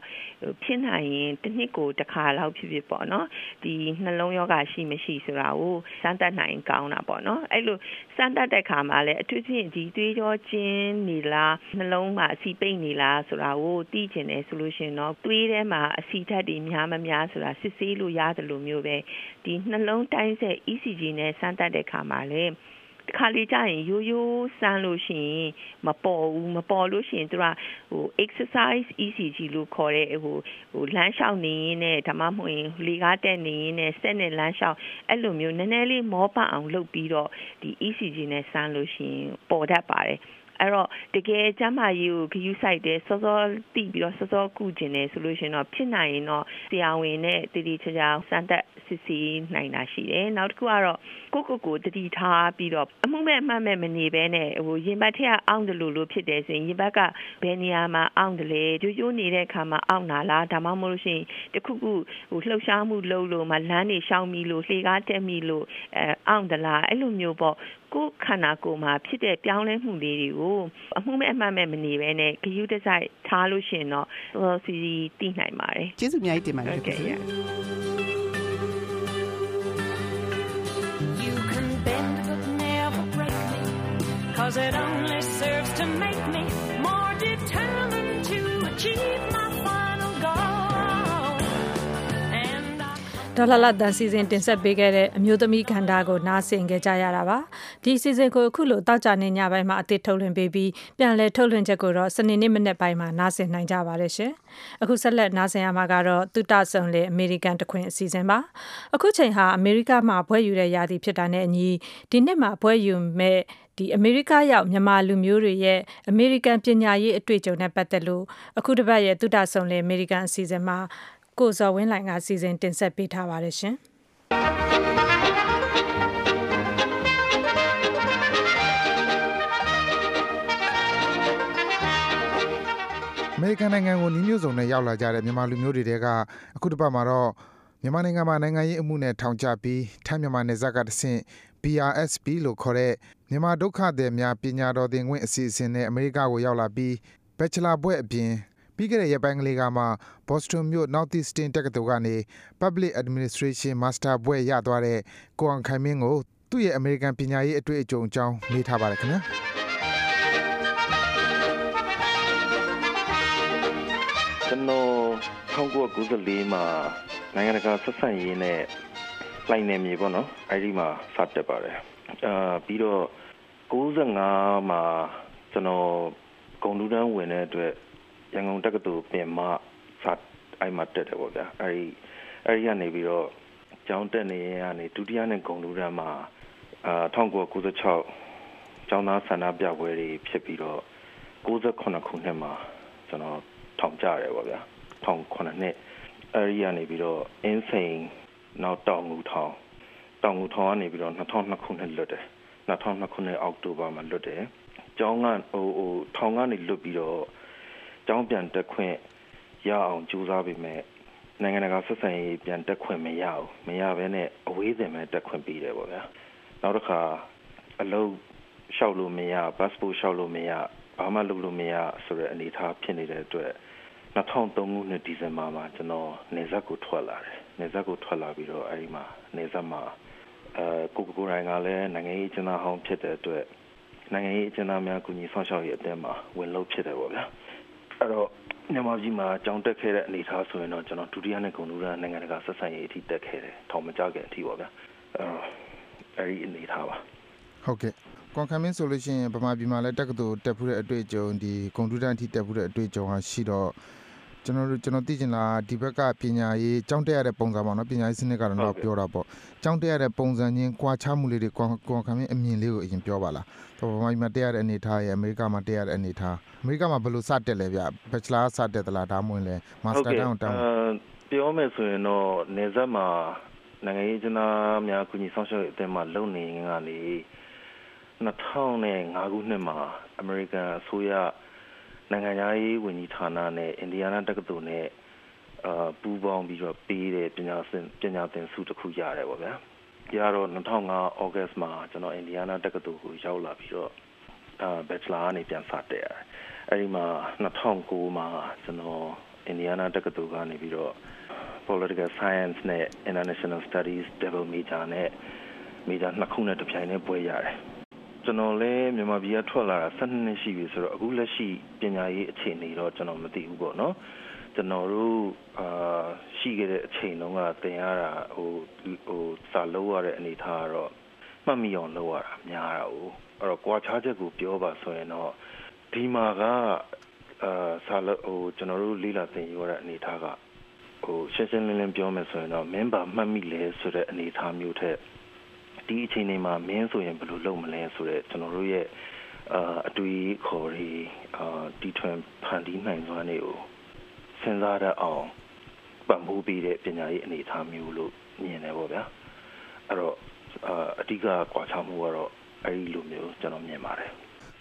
ဖြစ်နိုင်ရင်တစ်နှစ်ကိုတစ်ခါလောက်ဖြစ်ဖြစ်ပေါ့နော်ဒီနှလုံးယောဂရှိမရှိဆိုတာကိုစမ်းသပ်နိုင်ကောင်းတာပေါ့နော်အဲ့လိုစမ်းသပ်တဲ့ခါမှာလည်းအထူးသဖြင့်ဒီသွေးကြောကျင်းနေလားနှလုံးမှာအဆီပိတ်နေလားဆိုတာကိုသိကျင်တယ်ဆိုလို့ရှိရင်တော့သွေးထဲမှာအဆီဓာတ်တွေများမများဆိုတာစစ်ဆေးလို့ရတယ်လို့မျိုးပဲဒီနှလုံးတိုင်းဆက် ECG နဲ့စမ်းသပ်တဲ့ခါမှာလည်းတ ခါလေကြာရင်ရိုးရိုးစမ်းလို့ရှိရင်မပေါ်ဘူးမပေါ်လို့ရှိရင်သူကဟို exercise ECG လို့ခေါ်တဲ့ဟိုဟိုလမ်းလျှောက်နေရင်နဲ့ဓမ္မမဟုတ်ရင်လေကားတက်နေရင်နဲ့စက်နဲ့လမ်းလျှောက်အဲ့လိုမျိုးနည်းနည်းလေးမောပအောင်လုပ်ပြီးတော့ဒီ ECG နဲ့စမ်းလို့ရှိရင်ပေါ်တတ်ပါတယ် အဲ့တော့တကယ်ကျမ်းမာရေးကိုဂရုစိုက်တယ်စောစောတိပြီးတော့စောစောကုကျင်တယ်ဆိုလို့ရှင်တော့ဖြစ်နိုင်ရင်တော့ဆရာဝန်နဲ့တတိချာချာစမ်းသပ်စစ်ဆေးနိုင်တာရှိတယ်နောက်တစ်ခုကတော့ကိုကိုကိုတတိထားပြီးတော့အမှုမဲ့အမှတ်မဲ့မနေဘဲနဲ့ဟိုရင်ဘတ်ထက်အောင့်တယ်လို့လို့ဖြစ်တယ်ဆိုရင်ရင်ဘတ်ကဘယ်နေရာမှာအောင့်တယ်လဲရိုးရိုးနေတဲ့အခါမှာအောင့်တာလားဒါမှမဟုတ်လို့ရှိရင်တခုခုဟိုလှုပ်ရှားမှုလုပ်လို့မှလမ်းနေရှောင်မိလို့လှေကားတက်မိလို့အဲအောင့်တလားအဲ့လိုမျိုးပေါ့ ကိုယ်ခန္ဓာကိုယ်မှာဖြစ်တဲ့ပြောင်းလဲမှုလေးတွေကိုအမှုမဲ့အမှတ်မဲ့မနေဘဲနဲ့ဂရုတစိုက်ထားလို့ရှိရင်တော့စောစီစီသိနိုင်ပါတယ်ကျေးဇူးအများကြီးတင်ပါတယ်ဟုတ်ကဲ့ You can bend but never break me cause it only serves to make me more determined to achieve my ဒေါ်လာလတ်တန်စီစဉ်တင်ဆက်ပေးခဲ့တဲ့အမျိုးသမီးခန္ဓာကိုနားဆင်ခဲ့ကြရတာပါဒီစီစဉ်ကိုအခုလိုတောက်ကြနေညပိုင်းမှာအသစ်ထုတ်လွှင့်ပေးပြီးပြန်လည်ထုတ်လွှင့်ချက်ကိုတော့စနေနေ့မနေ့ပိုင်းမှာနားဆင်နိုင်ကြပါတယ်ရှင်အခုဆက်လက်နားဆင်ရမှာကတော့တုတဆုံလေအမေရိကန်တခွင်အစီအစဉ်ပါအခုချိန်ဟာအမေရိကမှာဘွဲယူတဲ့ရာသီဖြစ်တာနဲ့အညီဒီနှစ်မှာဘွဲယူမဲ့ဒီအမေရိကရောက်မြန်မာလူမျိုးတွေရဲ့အမေရိကန်ပညာရေးအတွေ့အကြုံနဲ့ပတ်သက်လို့အခုတစ်ပတ်ရဲ့တုဒဆုံလေအမေရိကန်အစီအစဉ်မှာ ကိုဇော်ဝင်းလိုင်ကစီစဉ်တင်ဆက်ပေးထားပါတယ်ရှင်။အမေရိကန်နိုင်ငံကိုနည်းမျိုးစုံနဲ့ရောက်လာကြတဲ့မြန်မာလူမျိုးတွေတဲကအခုတစ်ပတ်မှာတော့မြန်မာနိုင်ငံမှာနိုင်ငံရေးအမှုနဲ့ထောင်ချပြီးထိုင်းမြန်မာနယ်စပ်ကတဆင့် BRSP လို့ခေါ်တဲ့မြန်မာဒုက္ခသည်များပညာတော်သင်ခွင့်အစီအစဉ်နဲ့အမေရိကကိုရောက်လာပြီး Bachelor ဘွဲ့အပြင် ပြီးခဲ့တဲ့ရက်ပိုင်းကလေးကမှ Boston မြို့ Northeastern တက္ကသိုလ်ကနေ Public Administration Master ဘွဲ့ရသွားတဲ့ကိုအောင်ခိုင်မင်းကိုသူ့ရဲ့အမေရိကန်ပညာရေးအတွေ့အကြုံအကြောင်းမေးထားပါတယ်ခင်ဗျာ။ကျွန်တော်1994မှာနိုင်ငံတကာဆက်ဆံရေးနဲ့လိုက်နေမြေပေါ့နော်အဲ့ဒီမှာစတက်ပါတယ်အာပြီးတော့95မှာကျွန်တော်ဂုံလူတန်းဝင်တဲ့အတွက် ရန်ကုန်တက္ကသိုလ်ပြင်မစအဲ့မှာတက်တယ်ပေါ့ဗျာအဲ့ဒီအဲ့ဒီကနေပြီးတော့ကျောင်းတက်နေရကနေဒုတိယနဲ့ဂုံလူတန်းမှာအာ1996ကျောင်းသားဆန္ဒပြပွဲတွေဖြစ်ပြီးတော့68ခုနှစ်မှာကျွန်တော်ထောင်ကြတယ်ပေါ့ဗျာထောင်9နှစ်အဲဒီကနေပြီးတော့အင်းစိန်နောက်တောင်ငူထောင်တောင်ငူထောင်ကနေပြီးတော့2002ခုနှစ်လွတ်တယ်2002ခုနှစ်အောက်တိုဘာမှာလွတ်တယ်ကျောင်းကဟိုဟိုထောင်ကနေလွတ်ပြီးတော့ ကျောင်းပြန်တက်ခွင့်ရအောင်ကြိုးစားပေမဲ့နိုင်ငံတကာဆက်ဆံရေးပြန်တက်ခွင့်မရဘူးမရဘဲနဲ့အဝေးစင်ပဲတက်ခွင့်ပေးတယ်ပေါ့ဗျာနောက်တစ်ခါအလုပ်လျှောက်လို့မရ passport လျှောက်လို့မရဘာမှလုပ်လို့မရဆိုတဲ့အနေအထားဖြစ်နေတဲ့အတွက်2003ခုနှစ်ဒီဇင်ဘာမှာကျွန်တော်နေဆက်ကိုထွက်လာတယ်နေဆက်ကိုထွက်လာပြီးတော့အဲဒီမှာနေဆက်မှာအဲကိုကိုကိုရိုင်းကလည်းနိုင်ငံရေးကျင်းသားဟောင်းဖြစ်တဲ့အတွက်နိုင်ငံရေးကျင်းသားများကူညီဆောင်ရှောက်ရေးအသင်းမှာဝင်လို့ဖြစ်တယ်ပေါ့ဗျာ အဲ့တော့မြန်မာပြည်မှာကြောင်းတက်ခဲ့တဲ့အနေအထားဆိုရင်တော့ကျွန်တော်ဒုတိယနဲ့ဂုဏ်ထူးရနိုင်ငံတကာဆက်ဆံရေးအထိတက်ခဲ့တယ်ထောင်မကြခင်အထိပေါ့ဗျာအဲအဲဒီအနေအထားပါဟုတ်ကဲ့ကွန်ခမင်းဆိုလို့ရှိရင်ဗမာပြည်မှာလည်းတက္ကသိုလ်တက်ဖူးတဲ့အတွေ့အကြုံဒီကွန်ပျူတာအထိတက်ဖူးတဲ့အတွေ့အကြုံဟာရှိတော့ ကျွန်တော်တို့ကျွန်တော်သိချင်တာဒီဘက်ကပညာရေးကြောင်းတက်ရတဲ့ပုံစံပေါ့နော်ပညာရေးစနစ်ကတော့တော့ပြောတာပေါ့ကြောင်းတက်ရတဲ့ပုံစံချင်းကွာခြားမှုလေးတွေကွန်ကွန်ခမင်းအမြင်လေးကိုအရင်ပြောပါလားတော့ဗမာပြည်မှာတက်ရတဲ့အနေထားရဲ့အမေရိကမှာတက်ရတဲ့အနေထားအမေရိကမှာဘယ်လိုစတက်လဲဗျဘက်ချ်လာစတက်သလားဒါမှမဟုတ်လဲမာစတာတောင်းတောင်းပြောမယ်ဆိုရင်တော့နေဆက်မှာနိုင်ငံရေးကျန်းသားများကူညီဆောင်ရွက်ရေးအသင်းမှာလုပ်နေကနေ2005ခုနှစ်မှာအမေရိကန်အစိုးရ နိုင်ငံရေးဝန်ကြီးဌာနနဲ့အင်ဒီယားနာတက္ကသိုလ်နဲ့အာပူးပေါင်းပြီးတော့ပေးတဲ့ပညာသင်ပညာသင်ဆုတစ်ခုရတယ်ပေါ့ဗျာ။ရတော့2005 August မှာကျွန်တော်အင်ဒီယားနာတက္ကသိုလ်ကိုရောက်လာပြီးတော့အာ Bachelor ကနေပြန်စတက်ရတယ်။အဲဒီမှာ2009မှာကျွန်တော်အင်ဒီယားနာတက္ကသိုလ်ကနေပြီးတော့ political science နဲ့ international studies double major နဲ့ major နှစ်ခုနဲ့တစ်ပြိုင်တည်းပွဲရတယ် ကျွန်တော်လည်းမြန်မာပြည်ကထွက်လာတာ12နှစ်ရှိပြီဆိုတော့အခုလက်ရှိပညာရေးအခြေအနေတော့ကျွန်တော်မသိဘူးပေါ့နော်ကျွန်တော်တို့အာရှိခဲ့တဲ့အချိန်တုန်းကသင်ရတာဟိုဟိုစာလုံးရတဲ့အနေထားကတော့မှတ်မိအောင်လုပ်ရတာများတာ哦အဲ့တော့ကြွားချချက်ကိုပြောပါဆိုရင်တော့ဒီမှာကအာစာလုံးဟိုကျွန်တော်တို့လေးလာသင်ရတဲ့အနေထားကဟိုရှင်းရှင်းလင်းလင်းပြောမယ်ဆိုရင်တော့ member မှတ်မိလဲဆိုတဲ့အနေအထားမျိုးထက် ဒီအချိန်တွေမှာမင်းဆိုရင်ဘယ်လိုလုပ်မလဲဆိုတော့ကျွန်တော်တို့ရဲ့အာအတွေ့အခေါ်တွေအာတီထွင်ဖန်တီးနိုင်စွမ်းတွေကိုစဉ်းစားတတ်အောင်ပံ့ပိုးပေးတဲ့ပညာရေးအနေအထားမျိုးလို့မြင်တယ်ပေါ့ဗျာအဲ့တော့အာအဓိကကွာခြားမှုကတော့အဲ့ဒီလိုမျိုးကျွန်တော်မြင်ပါတယ်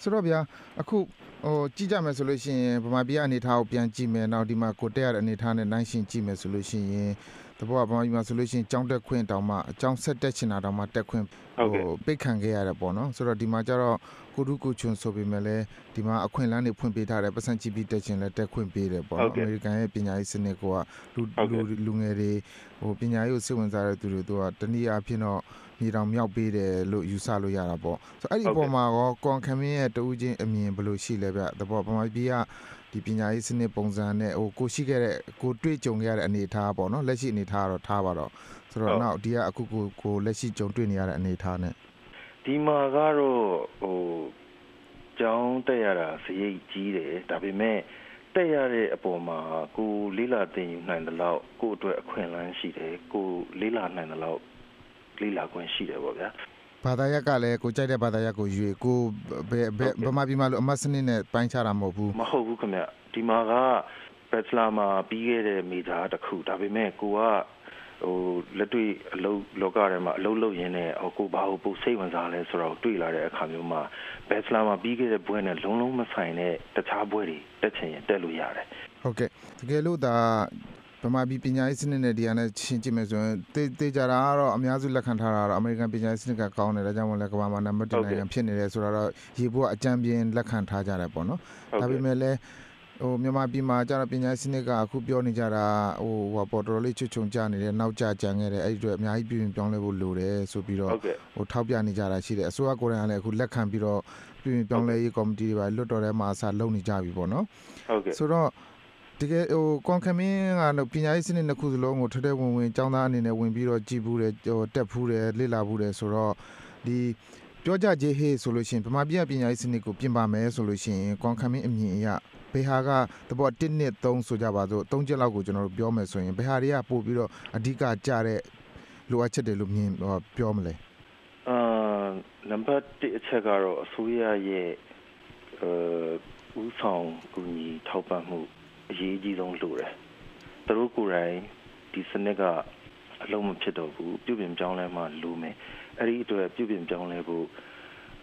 ဆိုတော့ဗျာအခုဟိုကြည့်ကြမယ်ဆိုလို့ရှိရင်ဗမာပြည်အနေထားကိုပြန်ကြည့်မယ်နောက်ဒီမှာကိုတက်ရတဲ့အနေထားနဲ့နိုင်ရှင်ကြည့်မယ်ဆိုလို့ရှိရင် တဘောကဗမာပြည်မှာဆိုလို့ရှိရင်ကြောင်းတက်ခွင့်တောင်မှအကြောင်းဆက်တက်ချင်တာတောင်မှတက်ခွင့်ဟိုပိတ်ခံခဲ့ရတယ်ပေါ့နော်ဆိုတော့ဒီမှာကျတော့ကိုရုကိုချွန်ဆိုပေမဲ့လည်းဒီမှာအခွင့်အလမ်းတွေဖွင့်ပေးထားတယ်ပတ်စံကြည့်ပြီးတက်ချင်လည်းတက်ခွင့်ပေးတယ်ပေါ့နော်အမေရိကန်ရဲ့ပညာရေးစနစ်ကလူလူလူငယ်တွေဟိုပညာရေးကိုစိတ်ဝင်စားတဲ့သူတွေတို့ကတနည်းအားဖြင့်တော့မြေတောင်မြောက်ပေးတယ်လို့ယူဆလို့ရတာပေါ့ဆိုတော့အဲ့ဒီအပေါ်မှာရောကွန်ခမင်းရဲ့တူးချင်းအမြင်ဘယ်လိုရှိလဲဗျတဘောဗမာပြည်က ဒီပညာရေးစနစ်ပုံစံနဲ့ဟိုကိုရှိခဲ့တဲ့ကိုတွေ့ကြုံခဲ့ရတဲ့အနေအထားပေါ့နော်လက်ရှိအနေအထားတော့ထားပါတော့ဆိုတော့နောက်ဒီကအခုကိုကိုလက်ရှိကြုံတွေ့နေရတဲ့အနေအထားနဲ့ဒီမှာကတော့ဟိုကျောင်းတက်ရတာစရိတ်ကြီးတယ်ဒါပေမဲ့တက်ရတဲ့အပေါ်မှာကိုလေးလာသင်ယူနိုင်တဲ့လောက်ကိုအတွက်အခွင့်အလမ်းရှိတယ်ကိုလေးလာနိုင်တဲ့လောက်လေးလာခွင့်ရှိတယ်ပေါ့ဗျာ ဘာသာရပ်ကလည်းကိုကြိုက်တဲ့ဘာသာရပ်ကိုယူကိုဘယ်ဘယ်ဗမာပြည်မှာလို့အမတ်စနစ်နဲ့ပိုင်းခြားတာမဟုတ်ဘူးမဟုတ်ဘူးခင်ဗျဒီမှာကဘက်ချလာမှာပြီးခဲ့တဲ့မိသားတစ်ခုဒါပေမဲ့ကိုကဟိုလက်တွေ့အလုပ်လောကထဲမှာအလုပ်လုပ်ရင်းနဲ့ဟိုကိုဘာကိုပိုစိတ်ဝင်စားလဲဆိုတော့တွေ့လာတဲ့အခါမျိုးမှာဘက်ချလာမှာပြီးခဲ့တဲ့ဘွဲနဲ့လုံးလုံးမဆိုင်တဲ့တခြားဘွဲတွေတက်ချင်ရင်တက်လို့ရတယ်ဟုတ်ကဲ့တကယ်လို့ဒါ ဗမာပြည်ပညာရေးစနစ်နဲ့ဒီဟာနဲ့ရှင်းကြည့်မယ်ဆိုရင်တေးတေးကြတာကတော့အများစုလက်ခံထားတာကတော့အမေရိကန်ပညာရေးစနစ်ကကောင်းတယ်ဒါကြောင့်မို့လဲကမ္ဘာမှာနံပါတ်1နိုင်ငံဖြစ်နေတယ်ဆိုတော့ရေဘောအကြံပြင်းလက်ခံထားကြတယ်ပေါ့နော်ဒါပေမဲ့လည်းဟိုမြန်မာပြည်မှာကျတော့ပညာရေးစနစ်ကအခုပြောနေကြတာဟိုဟောပေါ်တော်လေးချွတ်ချုံကြနေတယ်နောက်ကျကြံခဲ့တယ်အဲ့ဒီအတွက်အများကြီးပြင်ပြောင်းလဲဖို့လိုတယ်ဆိုပြီးတော့ဟိုထောက်ပြနေကြတာရှိတယ်အစိုးရကိုယ်တိုင်ကလည်းအခုလက်ခံပြီးတော့ပြင်ပြောင်းလဲရေးကော်မတီတွေပါလွတ်တော်ထဲမှာအစားလုပ်နေကြပြီပေါ့နော်ဟုတ်ကဲ့ဆိုတော့ တကယ်ဟိုကွန်ခမင်းကတော့ပညာရေးစနစ်နှစ်ခုစလုံးကိုထထဝင်ဝင်ចောင်းသားအနေနဲ့ဝင်ပြီးတော့ကြည်ဘူးတယ်ဟိုတက်ဖူးတယ်လေ့လာဘူးတယ်ဆိုတော့ဒီပြောကြကြေးဟေးဆိုလို့ရှိရင်ဗမာပြည်ကပညာရေးစနစ်ကိုပြင်ပါမယ်ဆိုလို့ရှိရင်ကွန်ခမင်းအမြင်အရဘယ်ဟာကတဘော1နှစ်3ဆိုကြပါစို့3ချက်လောက်ကိုကျွန်တော်တို့ပြောမယ်ဆိုရင်ဘယ်ဟာတွေကပို့ပြီးတော့အဓိကကြတဲ့လိုအပ်ချက်တွေလို့မြင်ပြောမလဲအာနံပါတ်1အချက်ကတော့အစိုးရရဲ့အဲဥဆောင်ကူညီထောက်ပံ့မှု အရေးကြီးဆုံးလိုတယ်။သူတို့ကိုယ်တိုင်ဒီစနစ်ကအလုံးမဖြစ်တော့ဘူးပြုပြင်ပြောင်းလဲမှလိုမယ်။အဲ့ဒီအတွက်ပြုပြင်ပြောင်းလဲဖို့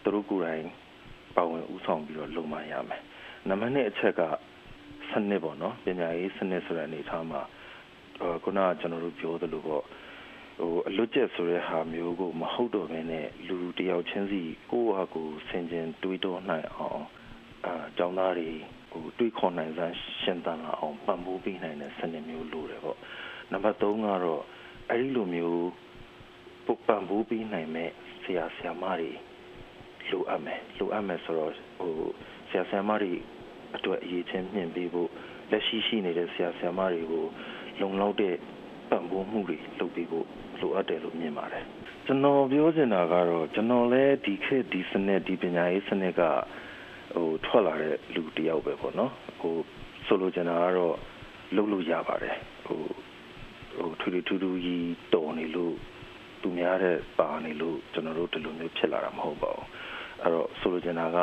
သူတို့ကိုယ်တိုင်ပါဝင်ဥဆောင်ပြီးတော့လုပ်မှရမယ်။နံပါတ်2အချက်ကစနစ်ပေါ့နော်ပညာရေးစနစ်ဆိုတဲ့အနေအထားမှာခုနကကျွန်တော်တို့ပြောသလိုပေါ့ဟိုအလွတ်ကျက်ဆိုတဲ့ဟာမျိုးကိုမဟုတ်တော့ဘဲနဲ့လူလူတယောက်ချင်းစီကိုယ့်ဟာကိုယ်ဆင်ခြင်တွေးတောနိုင်အောင်အာကျောင်းသားတွေ ဟိုတွေးခေါ်နိုင်စမ်းရှင်းတန်လာအောင်ပံ့ပိုးပေးနိုင်တဲ့စနစ်မျိုးလိုတယ်ပေါ့နံပါတ်3ကတော့အဲ့ဒီလိုမျိုးပုတ်ပံ့ပိုးပေးနိုင်မဲ့ဆရာဆရာမတွေလိုအပ်မယ်လိုအပ်မယ်ဆိုတော့ဟိုဆရာဆရာမတွေအတွက်အရေးချင်းမြင့်ပေးဖို့လက်ရှိရှိနေတဲ့ဆရာဆရာမတွေကိုလုံလောက်တဲ့ပံ့ပိုးမှုတွေလုပ်ပေးဖို့လိုအပ်တယ်လို့မြင်ပါတယ်ကျွန်တော်ပြောချင်တာကတော့ကျွန်တော်လည်းဒီခေတ်ဒီစနစ်ဒီပညာရေးစနစ်က ဟိုထွက်လာတဲ့လူတယောက်ပဲပေါ့နော်ဟိုဆိုလိုချင်တာကတော့လုပ်လို့ရပါတယ်ဟိုဟိုထူထူထူထူကြီးတော်နေလို့သူများတဲ့ပါနေလို့ကျွန်တော်တို့ဒီလိုမျိုးဖြစ်လာတာမဟုတ်ပါဘူးအဲ့တော့ဆိုလိုချင်တာက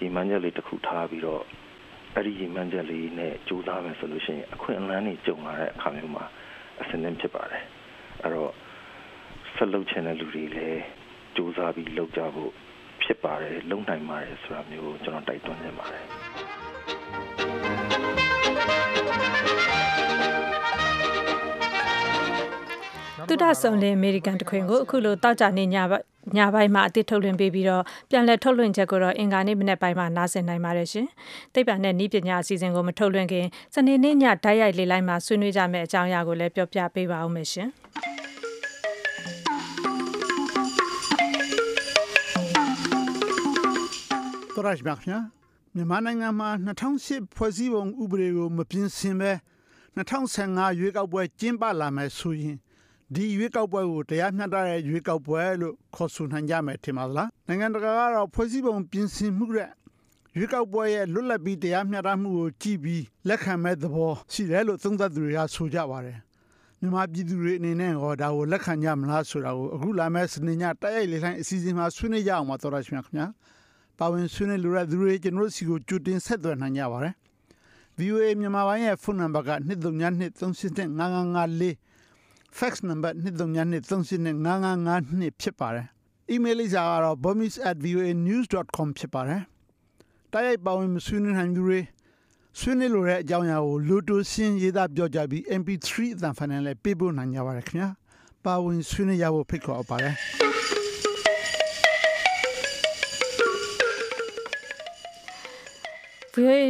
ရီမန်းချက်လေးတစ်ခုထားပြီးတော့အဲ့ဒီရီမန်းချက်လေးနဲ့ကြိုးစားမယ်ဆိုလို့ရှိရင်အခွင့်အလမ်းတွေကြုံလာတဲ့အခါမျိုးမှာအစင်းနဲ့ဖြစ်ပါတယ်အဲ့တော့ဆက်လုပ်ချင်တဲ့လူတွေလည်းစူးစမ်းပြီးလုပ်ကြဖို့ ဖြစ်ပါတယ်လုံနိုင်ပါတယ်ဆိုတာမျိုးကျွန်တော်တိုက်တွန်းနေပါတယ်တုဒ္ဒဆုံလင်အမေရိကန်တခွင်ကိုအခုလိုတောက်ကြနေညညပိုင်းမှာအသစ်ထုတ်လွှင့်ပေးပြီးတော့ပြန်လည်ထုတ်လွှင့်ချက်ကိုတော့အင်္ဂါနေ့မနေ့ပိုင်းမှာနားဆင်နိုင်ပါတယ်ရှင်။သိပ္ပံနဲ့ဤပညာအစီအစဉ်ကိုမထုတ်လွှင့်ခင်စနေနေ့ညဓာတ်ရိုက်လေးလိုက်မှာဆွေးနွေးကြမယ့်အကြောင်းအရာကိုလည်းပြောပြပေးပါဦးမယ်ရှင်။ တော်ရရှိပါခင်ဗျာမြန်မာနိုင်ငံမှာ2008ဖွဲ့စည်းပုံဥပဒေကိုမပြင်ဆင်ပဲ2015ရွေးကောက်ပွဲကျင်းပလာမယ်ဆိုရင်ဒီရွေးကောက်ပွဲကိုတရားမျှတတဲ့ရွေးကောက်ပွဲလို့ခေါ်ဆိုနိုင်ကြမယ်ထင်ပါသလားနိုင်ငံတကာကတော့ဖွဲ့စည်းပုံပြင်ဆင်မှုတဲ့ရွေးကောက်ပွဲရဲ့လွတ်လပ်ပြီးတရားမျှတမှုကိုကြည်ပြီးလက်ခံမဲ့သဘောရှိတယ်လို့သုံးသပ်သူတွေကဆိုကြပါတယ်မြန်မာပြည်သူတွေအနေနဲ့ဟောဒါကိုလက်ခံကြမလားဆိုတာကိုအခုလာမယ့်စနေညတိုက်ရိုက်လေလှိုင်းအစီအစဉ်မှာဆွေးနွေးကြအောင်ပါတော်ရရှိမြခင်ဗျာ ပါဝင်ဆွေးနွေးလိုတဲ့သူတွေကျွန်တော်စီကိုကြိုတင်ဆက်သွယ်နိုင်ကြပါတယ် VOA မြန်မာပိုင်းရဲ့ဖုန်းနံပါတ်က23235554 fax number 23235552ဖြစ်ပါတယ် email လိပ်စာကတော့ bomis@voanews.com ဖြစ်ပါတယ်တိုက်ရိုက်ပါဝင်ဆွေးနွေးနိုင်သူတွေဆွေးနွေးလိုတဲ့အကြောင်းအရာကိုလိုတိုရှင်းရေးသားပြောကြပြီး MP3 အသံဖိုင်နဲ့လည်းပေးပို့နိုင်ကြပါတယ်ခင်ဗျာပါဝင်ဆွေးနွေးရဖို့ဖိတ်ခေါ်ပါတယ် VOA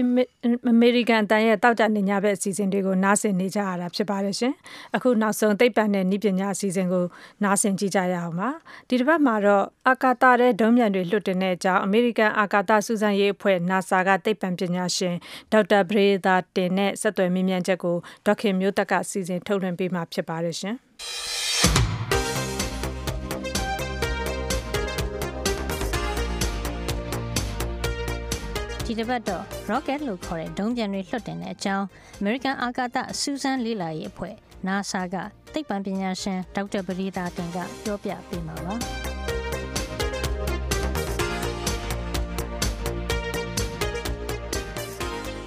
အမေရိကန်တန်ရဲ့တောက်ကြနေညဘက်အစီအစဉ်တွေကိုနားဆင်နေကြရတာဖြစ်ပါတယ်ရှင်။အခုနောက်ဆုံးသိပ္ပံနဲ့ဤပညာအစီအစဉ်ကိုနားဆင်ကြည့်ကြရအောင်ပါ။ဒီတစ်ပတ်မှာတော့အာကာသတဲ့ဒုံးမြန်တွေလွှတ်တင်တဲ့အကြောင်းအမေရိကန်အာကာသစူးစမ်းရေးအဖွဲ့ NASA ကသိပ္ပံပညာရှင်ဒေါက်တာဘရေသာတင်နဲ့ဆက်သွယ်မြင်မြန်ချက်ကိုဒေါက်ခင်မျိုးသက်ကစီစဉ်ထုတ်လွှင့်ပေးမှာဖြစ်ပါတယ်ရှင်။ ဒီတစ်ပတ်တော့ rocket လို့ခေါ်တဲ့ဒုံးပျံတွေလွှတ်တင်တဲ့အကြောင်း American အာကာသစူးစမ်းလေ့လာရေးအဖွဲ့ NASA ကသိပ္ပံပညာရှင်ဒေါက်တာပရိသာတင်ကပြောပြပေးမှာပါ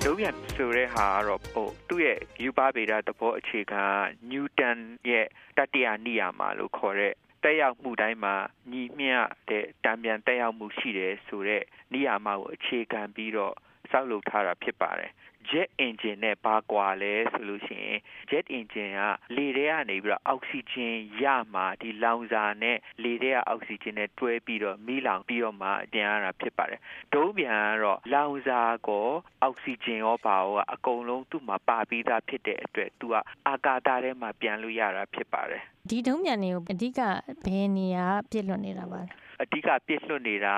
ဒုံးပြန်ဆိုတဲ့ဟာကတော့ဟိုသူ့ရဲ့ယူပါဗေဒသဘောအခြေခံနျူတန်ရဲ့တတိယနိယာမလို့ခေါ်တဲ့ တက်ရောက်မှုတိုင်းမှာညီမျှတဲ့တံပြန်တက်ရောက်မှုရှိတယ်ဆိုတော့နိယာမကိုအခြေခံပြီးတော့ စောက်လုပ်ထားတာဖြစ်ပါတယ် jet engine နဲ့ဘာကွာလဲဆိုလို့ရှိရင် jet engine ကလေထဲကနေပြီးတော့အောက်ဆီဂျင်ရမှာဒီလောင်စာနဲ့လေထဲကအောက်ဆီဂျင်နဲ့တွဲပြီးတော့မီးလောင်ပြီးတော့မှပြန်ရတာဖြစ်ပါတယ်ဒုံးပြန်ကတော့လောင်စာကောအောက်ဆီဂျင်ရောပါရောအကုန်လုံးသူ့မှာပါပြီးသားဖြစ်တဲ့အတွက်သူကအာကာသထဲမှာပြန်လို့ရတာဖြစ်ပါတယ်ဒီဒုံးပျံတွေကိုအဓိကဘယ်နေရာပြစ်လွတ်နေတာပါလဲ အဓိကပြစ်လွတ်နေတာ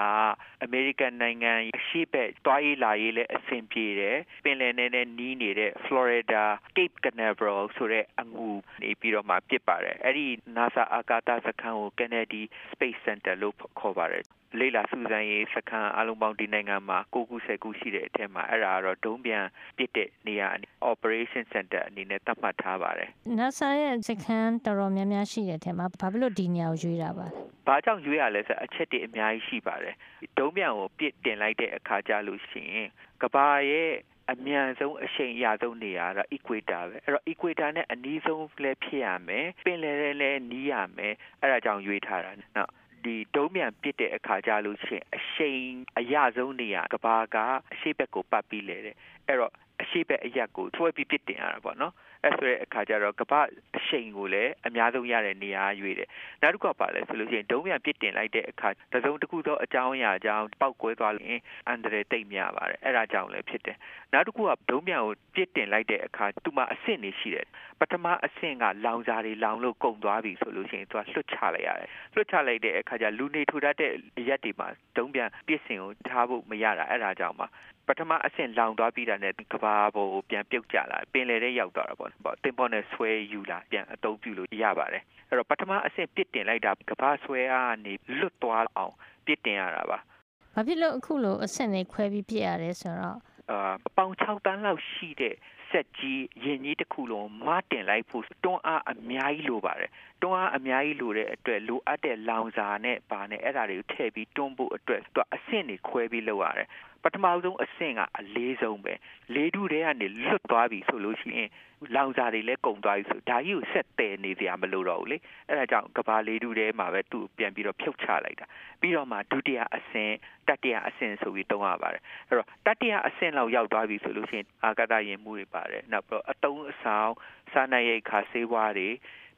အမေရိကန်နိုင်ငံအရှိဘက်တွားရေးလာရေးလည်းအဆင်ပြေတယ်ပင်လယ်နယ်နဲ့နီးနေတဲ့ Florida Cape Canaveral ဆိုတဲ့အငူနေပြီးတော့မှပြစ်ပါတယ်အဲ့ဒီ NASA အာကာသစခန်းကို Kennedy Space Center လို့ခေါ်ပါတယ် လေလာစူးစမ်းရေးစခန်းအလုံးပေါင်းဒီနိုင်ငံမှာ9ခု10ခုရှိတဲ့အထက်မှာအဲ့ဒါကတော့ဒုံးပြန်ပစ်တဲ့နေရာ Operation Center အနေနဲ့သတ်မှတ်ထားပါတယ် NASA ရဲ့စခန်းတော်တော်များများရှိတဲ့အထက်မှာဘာဖြစ်လို့ဒီနေရာကိုရွေးတာပါလဲဘာကြောင့်ရွေးရလဲဆိုအချက်တွေအများကြီးရှိပါတယ်ဒုံးပြန်ကိုပစ်တင်လိုက်တဲ့အခါကျလို့ရှိရင်ကဘာရဲ့အမြန်ဆုံးအရှိန်အရဆုံးနေရာတော့ equator ပဲအဲ့တော့ equator နဲ့အနီးဆုံးလည်းဖြစ်ရမယ်ပင်လယ်လည်းနီးရမယ်အဲ့ဒါကြောင့်ရွေးထားတာနော် ဒီဒုံးမြန်ပစ်တဲ့အခါကြလို့ရှိရင်အရှိန်အရဆုံးနေရကဘာကအရှိဘက်ကိုပတ်ပြီးလေတယ်အဲ့တော့အရှိဘက်အရက်ကိုထွဲပြီးပစ်တင်ရတာပေါ့နော် အဲ့ဆိုတဲ့အခါကျတော့ကပအရှိန်ကိုလည်းအများဆုံးရတဲ့နေရာရွေးတယ်နောက်တစ်ခုကပါလဲဆိုလို့ရှိရင်ဒုံးပြန်ပစ်တင်လိုက်တဲ့အခါတစုံတစ်ခုသောအကြောင်းအရာကြောင့်ပောက်ကွဲသွားရင်အန္တရာယ်တိတ်များပါတယ်အဲ့ဒါကြောင့်လည်းဖြစ်တယ်နောက်တစ်ခုကဒုံးပြန်ကိုပစ်တင်လိုက်တဲ့အခါသူ့မှာအဆင့်တွေရှိတယ်ပထမအဆင့်ကလောင်စာတွေလောင်လို့ကုန်သွားပြီဆိုလို့ရှိရင်သူကလွတ်ချလိုက်ရတယ်လွတ်ချလိုက်တဲ့အခါကျလူနေထူတတ်တဲ့အရက်တွေမှာဒုံးပြန်ပစ်စင်ကိုထားဖို့မရတာအဲ့ဒါကြောင့်ပါ ပထမအဆင့်လောင်သွားပြီးတာနဲ့ကဘာပေါ်ကိုပြန်ပြုတ်ကျလာပင်လယ်ထဲရောက်သွားတာပေါ့ပေါ့တင်ပေါ်နဲ့ဆွဲယူလာပြန်အသုံးပြုလို့ရပါတယ်အဲ့တော့ပထမအဆင့်ပစ်တင်လိုက်တာကဘာဆွဲအားနေလွတ်သွားအောင်ပစ်တင်ရတာပါဘာဖြစ်လို့အခုလိုအဆင့်တွေခွဲပြီးပြစ်ရတယ်ဆိုတော့အာပေါင်6တန်းလောက်ရှိတဲ့ဆက်ကြီးရင်ကြီးတစ်ခုလုံးမတင်လိုက်ဖို့တွန်းအားအများကြီးလိုပါတယ်တွန်းအားအများကြီးလိုတဲ့အတွက်လိုအပ်တဲ့လောင်စာနဲ့ပါနဲ့အဲ့ဒါတွေကိုထည့်ပြီးတွန်းဖို့အတွက်သူအဆင့်တွေခွဲပြီးလုပ်ရတယ် ပထမဆုံးအဆင့်ကအလေးဆုံးပဲလေးထုထဲကနေလွတ်သွားပြီဆိုလို့ရှိရင်လောင်စာတွေလည်းကုန်သွားပြီဆိုဒါကြီးကိုဆက်တည်နေစရာမလိုတော့ဘူးလေအဲ့ဒါကြောင့်ကဘာလေးထုထဲမှာပဲသူ့ပြန်ပြီးတော့ဖြုတ်ချလိုက်တာပြီးတော့မှဒုတိယအဆင့်တတိယအဆင့်ဆိုပြီးသုံးရပါတယ်အဲ့တော့တတိယအဆင့်လောက်ရောက်သွားပြီဆိုလို့ရှိရင်အာကာသယာဉ်မှုတွေပါတယ်နောက်ပြီးတော့အတုံးအဆောင်စားနပ်ရိက္ခာဆေးဝါးတွေ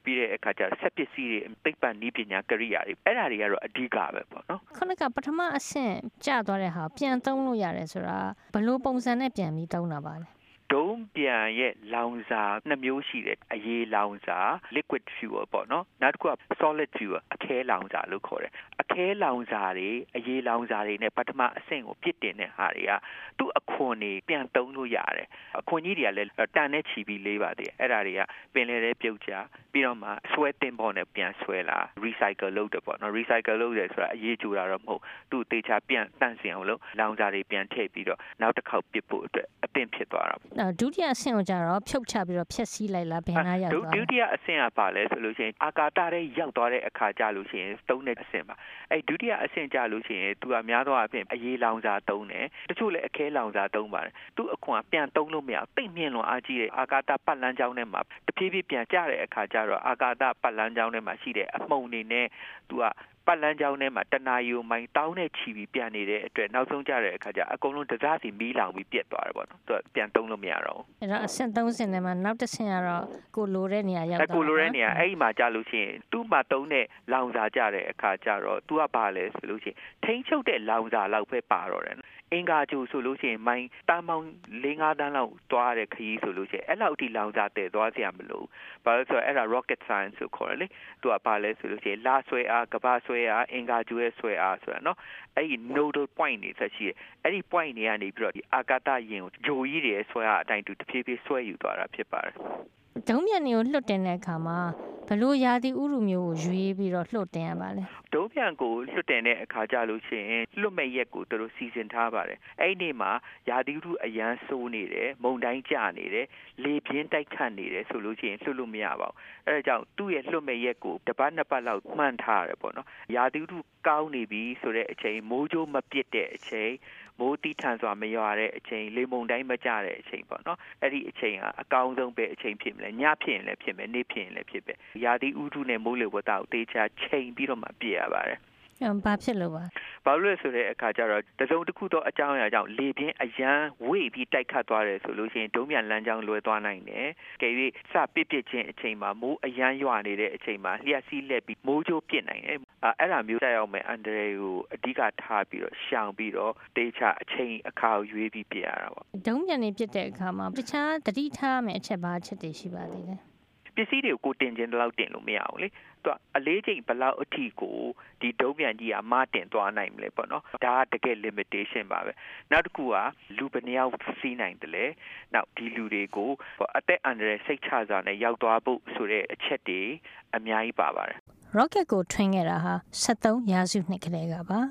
ပြီးတဲ့အခါကျဆက်ပစ္စည်းတွေသိပ္ပံနည်းပညာကရိယာတွေအဲ့ဒါတွေကတော့အဓိကပဲပေါ့နော်ခုနကပထမအဆင့်ကျသွားတဲ့ဟာပြန်သုံးလို့ရတယ်ဆိုတာဘယ်လိုပုံစံနဲ့ပြန်ပြီးသုံးတာပါလဲဒုံးပြန်ရဲ့လောင်စာနှစ်မျိုးရှိတယ်အရေးလောင်စာ liquid fuel ပေါ့နော်နောက်တစ်ခုက solid fuel အခဲလောင်စာလို့ခေါ်တယ်အခဲလောင်စာတွေအရေးလောင်စာတွေနဲ့ပထမအဆင့်ကိုပြစ်တင်တဲ့ဟာတွေကသူ့အခွန်တွေပြန်သုံးလို့ရတယ်အခွန်ကြီးတွေကလည်းတန်နဲ့ချီပြီးလေးပါသေးတယ်အဲ့ဒါတွေကပင်လယ်ထဲပြုတ်ကျပြီးတော့မှဆွဲတင်ပေါ်နဲ့ပြန်ဆွဲလာ recycle လုပ်တယ်ပေါ့နော် recycle လုပ်တယ်ဆိုတာအရေးကြိုတာတော့မဟုတ်သူ့တေချာပြန်တန့်စင်အောင်လို့လောင်စာတွေပြန်ထည့်ပြီးတော့နောက်တစ်ခေါက်ပစ်ဖို့အတွက်အသင့်ဖြစ်သွားတာပေါ့ဒုတိယအဆင့်ကိုကြတော့ဖြုတ်ချပြီးတော့ဖျက်ဆီးလိုက်လားဘယ်နာရောက်သွားဒုတိယအဆင့်ကပါလဲဆိုလို့ရှိရင်အာကာသထဲရောက်သွားတဲ့အခါကြလို့ရှိရင်သုံးတဲ့အဆင့်ပါအဲဒုတိယအဆင့်ကြလို့ရှိရင်သူကများသောအားဖြင့်အရေးလောင်စာသုံးတယ်တချို့လည်းအခဲလောင်စာသုံးပါတယ်သူ့အခွန်ကပြန်သုံးလို့မရတိတ်မြင့်လွန်အားကြီးတဲ့အာကာသပတ်လမ်းကြောင်းထဲမှာတဖြည်းဖြည်းပြန်ကျတဲ့အခါကျတော့အာကာသပတ်လမ်းကြောင်းထဲမှာရှိတဲ့အမှုန်တွေနဲ့သူက ပတ်လန်းကြောင်းထဲမှာတနာယူမိုင်တောင်းနဲ့ချီပြီးပြန်နေတဲ့အတွက်နောက်ဆုံးကြတဲ့အခါကျအကုန်လုံးတစားစီမီးလောင်ပြီးပြက်သွားတယ်ပေါ့နော်သူကပြန်သုံးလို့မရတော့ဘူးအဲ့တော့အဆင့်3ဆင့်ထဲမှာနောက်တစ်ဆင့်ကတော့ကိုလိုတဲ့နေရာရောက်သွားကိုလိုတဲ့နေရာအဲ့ဒီမှာကြာလို့ရှိရင်သူ့မှာသုံးတဲ့လောင်စာကြတဲ့အခါကျတော့သူကဘာလဲဆိုလို့ရှိရင်ထိန်းချုပ်တဲ့လောင်စာလောက်ပဲပါတော့တယ် အင်္ဂါဂျိုဆိုလို့ရှိရင်မိုင်းတာမောင်၄၅တန်းလောက်သွားတဲ့ခရီးဆိုလို့ရှိရင်အဲ့လောက်ထိလောင်စာတည်သွားစရာမလိုဘာလို့ဆိုတော့အဲ့ဒါ rocket science ဆိုခေါ်တယ်လေသူကဘာလဲဆိုလို့ရှိရင်လာဆွဲအားကဘာဆွဲအားအင်္ဂါဂျိုရဲ့ဆွဲအားဆိုတာနော်အဲ့ဒီ nodal point တွေဆက်ရှိတယ်အဲ့ဒီ point တွေကနေပြီးတော့ဒီအာကာသယာဉ်ကိုဂျိုကြီးတွေရဲ့ဆွဲအားအတိုင်းတူတဖြည်းဖြည်းဆွဲယူသွားတာဖြစ်ပါတယ် ဒုံးပြန်တွေကိုလွှတ်တင်တဲ့အခါမှာဘလို့ရာသီဥတုမျိုးကိုရွေးပြီးတော့လွှတ်တင်ရပါလဲဒုံးပြန်ကိုလွတ်တင်တဲ့အခါကြလို့ရှိရင်လွတ်မဲ့ရက်ကိုသူတို့စီစဉ်ထားပါတယ်အဲ့ဒီနေ့မှာရာသီဥတုအရန်ဆိုးနေတယ်မုန်တိုင်းကျနေတယ်လေပြင်းတိုက်ခတ်နေတယ်ဆိုလို့ရှိရင်လွတ်လို့မရပါဘူးအဲ့ဒါကြောင့်သူ့ရဲ့လွတ်မဲ့ရက်ကိုတစ်ပတ်နှစ်ပတ်လောက်မှန်းထားရတယ်ပေါ့နော်ရာသီဥတုကောင်းနေပြီဆိုတဲ့အချိန်မိုးကြိုးမပစ်တဲ့အချိန် မိုးတီးထန်စွာမရွာတဲ့အချိန်လေမုန်တိုင်းမကြတဲ့အချိန်ပေါ့နော်အဲ့ဒီအချိန်ကအကောင်းဆုံးပဲအချိန်ဖြစ်မလဲညဖြစ်ရင်လည်းဖြစ်မယ်နေ့ဖြစ်ရင်လည်းဖြစ်ပဲရာသီဥတုနဲ့မိုးလေဝသကိုတေချာချိန်ပြီးတော့မှပြရပါတယ်အဲ့ ဘာဖြစ်လို့ပါဘာလို့လဲဆိုတဲ့အခါကျတော့တစုံတစ်ခုသောအကြောင်းအရာကြောင့်လေပြင်းအရန်ဝေ့ပြီးတိုက်ခတ်သွားတယ်ဆိုလို့ရှိရင်ဒုံးပြန်လမ်းကြောင်းလွယ်သွားနိုင်တယ်။ကဲ၍စပစ်ပစ်ခြင်းအချိန်မှာမိုးအရန်ရွာနေတဲ့အချိန်မှာလျှက်စီးလက်ပြီးမိုးကြိုးပစ်နိုင်တယ်။အဲအဲ့ဒါမျိုးတက်ရောက်မဲ့အန်ဒရေကိုအဓိကထားပြီးတော့ရှောင်ပြီးတော့တေချာအချိန်အခါကိုရွေးပြီးပြရတာပေါ့ဒုံးပြန်တွေပြစ်တဲ့အခါမှာတခြားတတိထားမယ့်အချက်ဘာအချက်တွေရှိပါသေးလဲပစ္စည်းတွေကိုကိုတင်ခြင်းတလောက်တင်လို့မရဘူးလေ သူကအလေးချိန်ဘလောက်အထိကိုဒီဒုံးပြန်ကြီးကမတင်သွားနိုင်မလဲပေါ့နော်ဒါကတကယ် limitation ပါပဲနောက်တစ်ခုကလူဘယ်နှယောက်စီးနိုင်တယ်လဲနောက်ဒီလူတွေကိုအသက်အန္တရာယ်စိတ်ချစွာနဲ့ရောက်သွားဖို့ဆိုတဲ့အချက်တွေအများကြီးပါပါတယ် rocket ကိုထွင်းခဲ့တာဟာ73ရာစုနှစ်ကလေးကပါ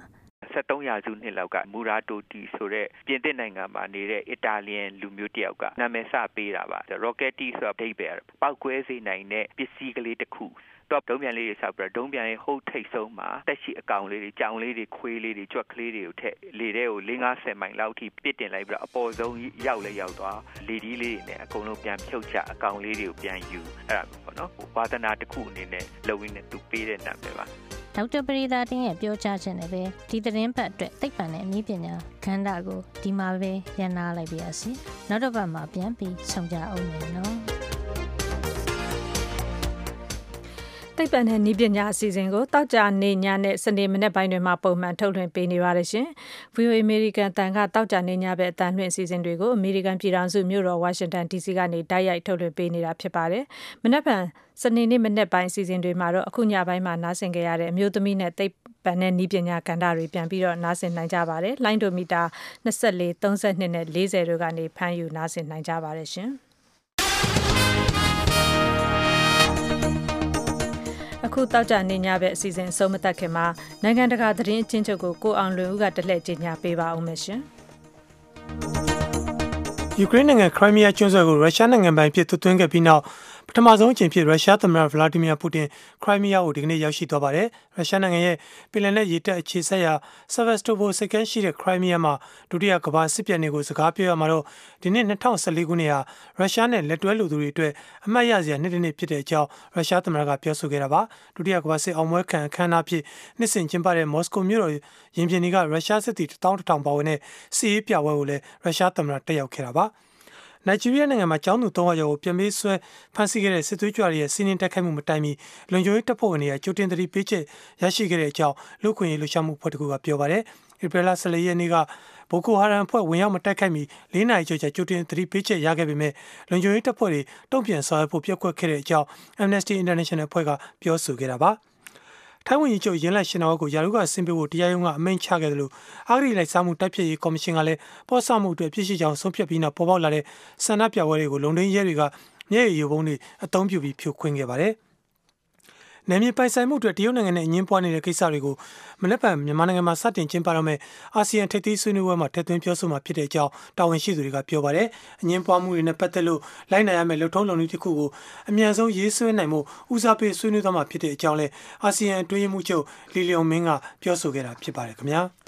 73ရာစုနှစ်လောက်ကမူရာတိုတီဆိုတဲ့ပြင်သစ်နိုင်ငံမှာနေတဲ့အီတာလီယန်လူမျိုးတစ်ယောက်ကနာမည်စပေးတာပါ rockety ဆိုတော့ဒိတ်ပဲပောက်ကွဲစေနိုင်တဲ့ပစ္စည်းကလေးတစ်ခု တော့ဒုံးပြန်လေးတွေဆောက်ပြီးတော့ဒုံးပြန်ရဲ့ဟုတ်ထိတ်ဆုံးမှာတက်ရှိအကောင်လေးတွေကြောင်လေးတွေခွေးလေးတွေကြွက်ကလေးတွေကိုထည့်လေထဲကို50မိုင်လောက်ထိပစ်တင်လိုက်ပြီးတော့အပေါ်ဆုံးရောက်လဲရောက်သွားလေဒီလေးတွေနဲ့အကုန်လုံးပြန်ဖြုတ်ချအကောင်လေးတွေကိုပြန်ယူအဲ့ဒါပေါ့နော်ဝါသနာတစ်ခုအနေနဲ့လုံရင်းနဲ့သူပေးတဲ့နာမည်ပါဒေါက်တာပရိသာတင်ရဲ့ပြောကြားခြင်းနဲ့ပဲဒီသတင်းပတ်အတွက်သိပ္ပံနဲ့အနည်းပညာခန္ဓာကိုဒီမှာပဲရန်နာလိုက်ပါရစေနောက်တစ်ပတ်မှာပြန်ပြီးဆုံကြအောင်မယ်နော် သိပ္ပံနဲ့နည်းပညာအစီအစဉ်ကိုတောက်ကြနေညနဲ့စနေမနေ့ပိုင်းတွေမှာပုံမှန်ထုတ်လွှင့်ပေးနေပါတယ်ရှင်။ VOA American တန်ကတောက်ကြနေညဘက်အတန်လွှင့်အစီအစဉ်တွေကို American ပြည်ထောင်စုမြို့တော် Washington DC ကနေတိုက်ရိုက်ထုတ်လွှင့်ပေးနေတာဖြစ်ပါတယ်။မနေ့ကစနေနေ့မနေ့ပိုင်းအစီအစဉ်တွေမှာတော့အခုညပိုင်းမှာနားဆင်ကြရတဲ့အမျိုးသမီးနဲ့သိပ္ပံနဲ့နည်းပညာကဏ္ဍတွေပြန်ပြီးတော့နားဆင်နိုင်ကြပါတယ်။လိုင်းဒိုမီတာ24 32နဲ့40တို့ကနေဖမ်းယူနားဆင်နိုင်ကြပါတယ်ရှင်။ အခုတောက်ကြနေညပဲအစီအစဉ်အဆုံးမသက်ခင်မှာနိုင်ငံတကာသတင်းအချင်းချုပ်ကိုကိုအောင်လွင်ဦးကတလှည့်ကြီးညာပေးပါအောင်မယ်ရှင်ယူကရိန်းနိုင်ငံခရိုင်းမီးယားကျွန်းဆွယ်ကိုရုရှားနိုင်ငံပိုင်ဖြစ်သွင်းခဲ့ပြီးနောက် ပထမဆုံးအကြိမ်ဖြစ်ရုရှားသမ္မတဗလာဒီမီယာပူတင်ခရိုင်းမီးယားကိုဒီကနေ့ရောက်ရှိသွားပါတယ်။ရုရှားနိုင်ငံရဲ့ပြည်လည်နဲ့ရေတပ်အခြေစိုက်ရာဆာဗက်စတိုဘိုစိတ်ကမ်းရှိတဲ့ခရိုင်းမီးယားမှာဒုတိယကမ္ဘာစစ်ပြန်တွေကိုစကားပြောရမှာတော့ဒီနှစ်2014ခုနှစ်ဟာရုရှားနဲ့လက်တွဲလူသူတွေအတွက်အမှတ်ရစရာနှစ်တစ်နှစ်ဖြစ်တဲ့အကြောင်းရုရှားသမ္မတကပြောဆိုခဲ့တာပါ။ဒုတိယကမ္ဘာစစ်အောင်ပွဲခံအခမ်းအနားဖြစ်နှစ်စဉ်ကျင်းပတဲ့မော်စကိုမြို့တော်ရင်ပြင်တွေကရုရှားစစ်သည်1000တောင်ပါဝင်တဲ့စီးရေးပြပွဲကိုလည်းရုရှားသမ္မတတက်ရောက်ခဲ့တာပါ။ နိုင်ဂျီးရီးယားနိုင်ငံမှာကျောင်းသူ၃ယောက်ကိုပြန်ပေးဆွဲဖမ်းဆီးခဲ့တဲ့စစ်သွေးကြွတွေရဲ့စီးနင်းတိုက်ခိုက်မှုမတိုင်မီလွန်ကျိုးရေးတပ်ဖွဲ့ဝင်တွေကကြိုတင်သတိပေးချက်ရရှိခဲ့တဲ့အကြောင်းလူခွင့်ရေးလှုပ်ရှားမှုဖွဲ့တစ်ခုကပြောပါတယ်။ဧပြီလ14ရက်နေ့ကဘိုကိုဟာရန်ဖွဲ့ဝင်ရောက်မတိုက်ခိုက်မီ၄နာရီကျော်ကြာကြိုတင်သတိပေးချက်ရခဲ့ပေမဲ့လွန်ကျိုးရေးတပ်ဖွဲ့တွေတုံ့ပြန်ဆောင်ရွက်ဖို့ပြက်ကွက်ခဲ့တဲ့အကြောင်း Amnesty International ဖွဲ့ကပြောဆိုခဲ့တာပါ။ ထိုင်းဝန်ကြီးချုပ်ရင်းလက်ရှင်တော်ကိုယာရုကဆင်းပေးဖို့တရားရုံးကအမိန့်ချခဲ့တယ်လို့အာဂရိလိုက်စားမှုတိုက်ဖျက်ရေးကော်မရှင်ကလည်းပေါ်ဆမှုအတွက်ဖြစ်ရှိကြောင်းဆုံးဖြတ်ပြီးနောက်ပေါ်ပေါက်လာတဲ့ဆန္ဒပြပွဲတွေကိုလုံဒင်းရဲတွေကမျက်ရည်ရုပ်ပုံးတွေအသုံးပြုပြီးဖြိုခွင်းခဲ့ပါတယ်။ နယ်မြေပိုင်ဆိုင်မှုအတွက်တရုတ်နိုင်ငံနဲ့အငင်းပွားနေတဲ့ကိစ္စတွေကိုမနေ့ကမြန်မာနိုင်ငံမှာစတင်ကျင်းပတော့မဲ့အာဆီယံထိပ်သီးဆွေးနွေးပွဲမှာထည့်သွင်းပြောဆိုမှာဖြစ်တဲ့အကြောင်းတာဝန်ရှိသူတွေကပြောပါတယ်။အငင်းပွားမှုတွေနဲ့ပတ်သက်လို့လိုက်နိုင်ရမယ့်လှုပ်ထုံးလုံနည်းတစ်ခုကိုအမြန်ဆုံးရေးဆွဲနိုင်မှုဦးစားပေးဆွေးနွေးသွားမှာဖြစ်တဲ့အကြောင်းလဲအာဆီယံအတွင်းရေးမှူးချုပ်လီလီယုံမင်းကပြောဆိုခဲ့တာဖြစ်ပါတယ်ခင်ဗျာ။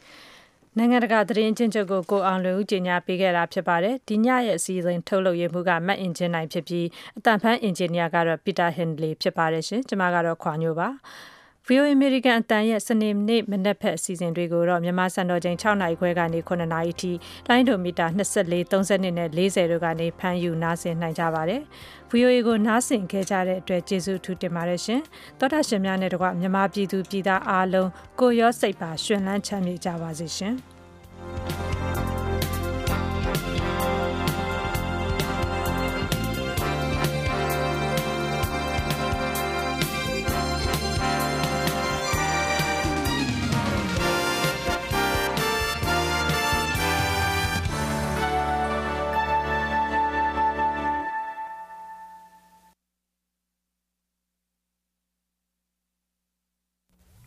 နိုင်ငံတကာသတင်းချင်းချုပ်ကိုကိုအောင်လွင်ဦးကြီးညာပေးခဲ့တာဖြစ်ပါတယ်ဒီညရဲ့အစည်းအဝေးထုတ်လုပ်ရမှုကမတ်အင်ဂျင်နိုင်ဖြစ်ပြီးအတန်ဖန်အင်ဂျင်နီယာကတော့ပီတာဟင်လီဖြစ်ပါတယ်ရှင်ကျွန်မကတော့ခွာညိုပါ VOA American အတန်ရဲ့စနေနေ့မနက်ဖက်အစီအစဉ်တွေကိုတော့မြန်မာစံတော်ချိန်6နာရီခွဲကနေ9နာရီထိလိုင်းဒိုမီတာ24 32နဲ့40တို့ကနေဖမ်းယူနားဆင်နိုင်ကြပါတယ်။ VOA ကိုနားဆင်ခဲ့ကြတဲ့အတွက်ကျေးဇူးထူးတင်ပါတယ်ရှင်။သောတာရှင်များနဲ့တကွမြန်မာပြည်သူပြည်သားအားလုံးကိုရောစိတ်ပါရှင်လန်းချမ်းမြေ့ကြပါစေရှင်။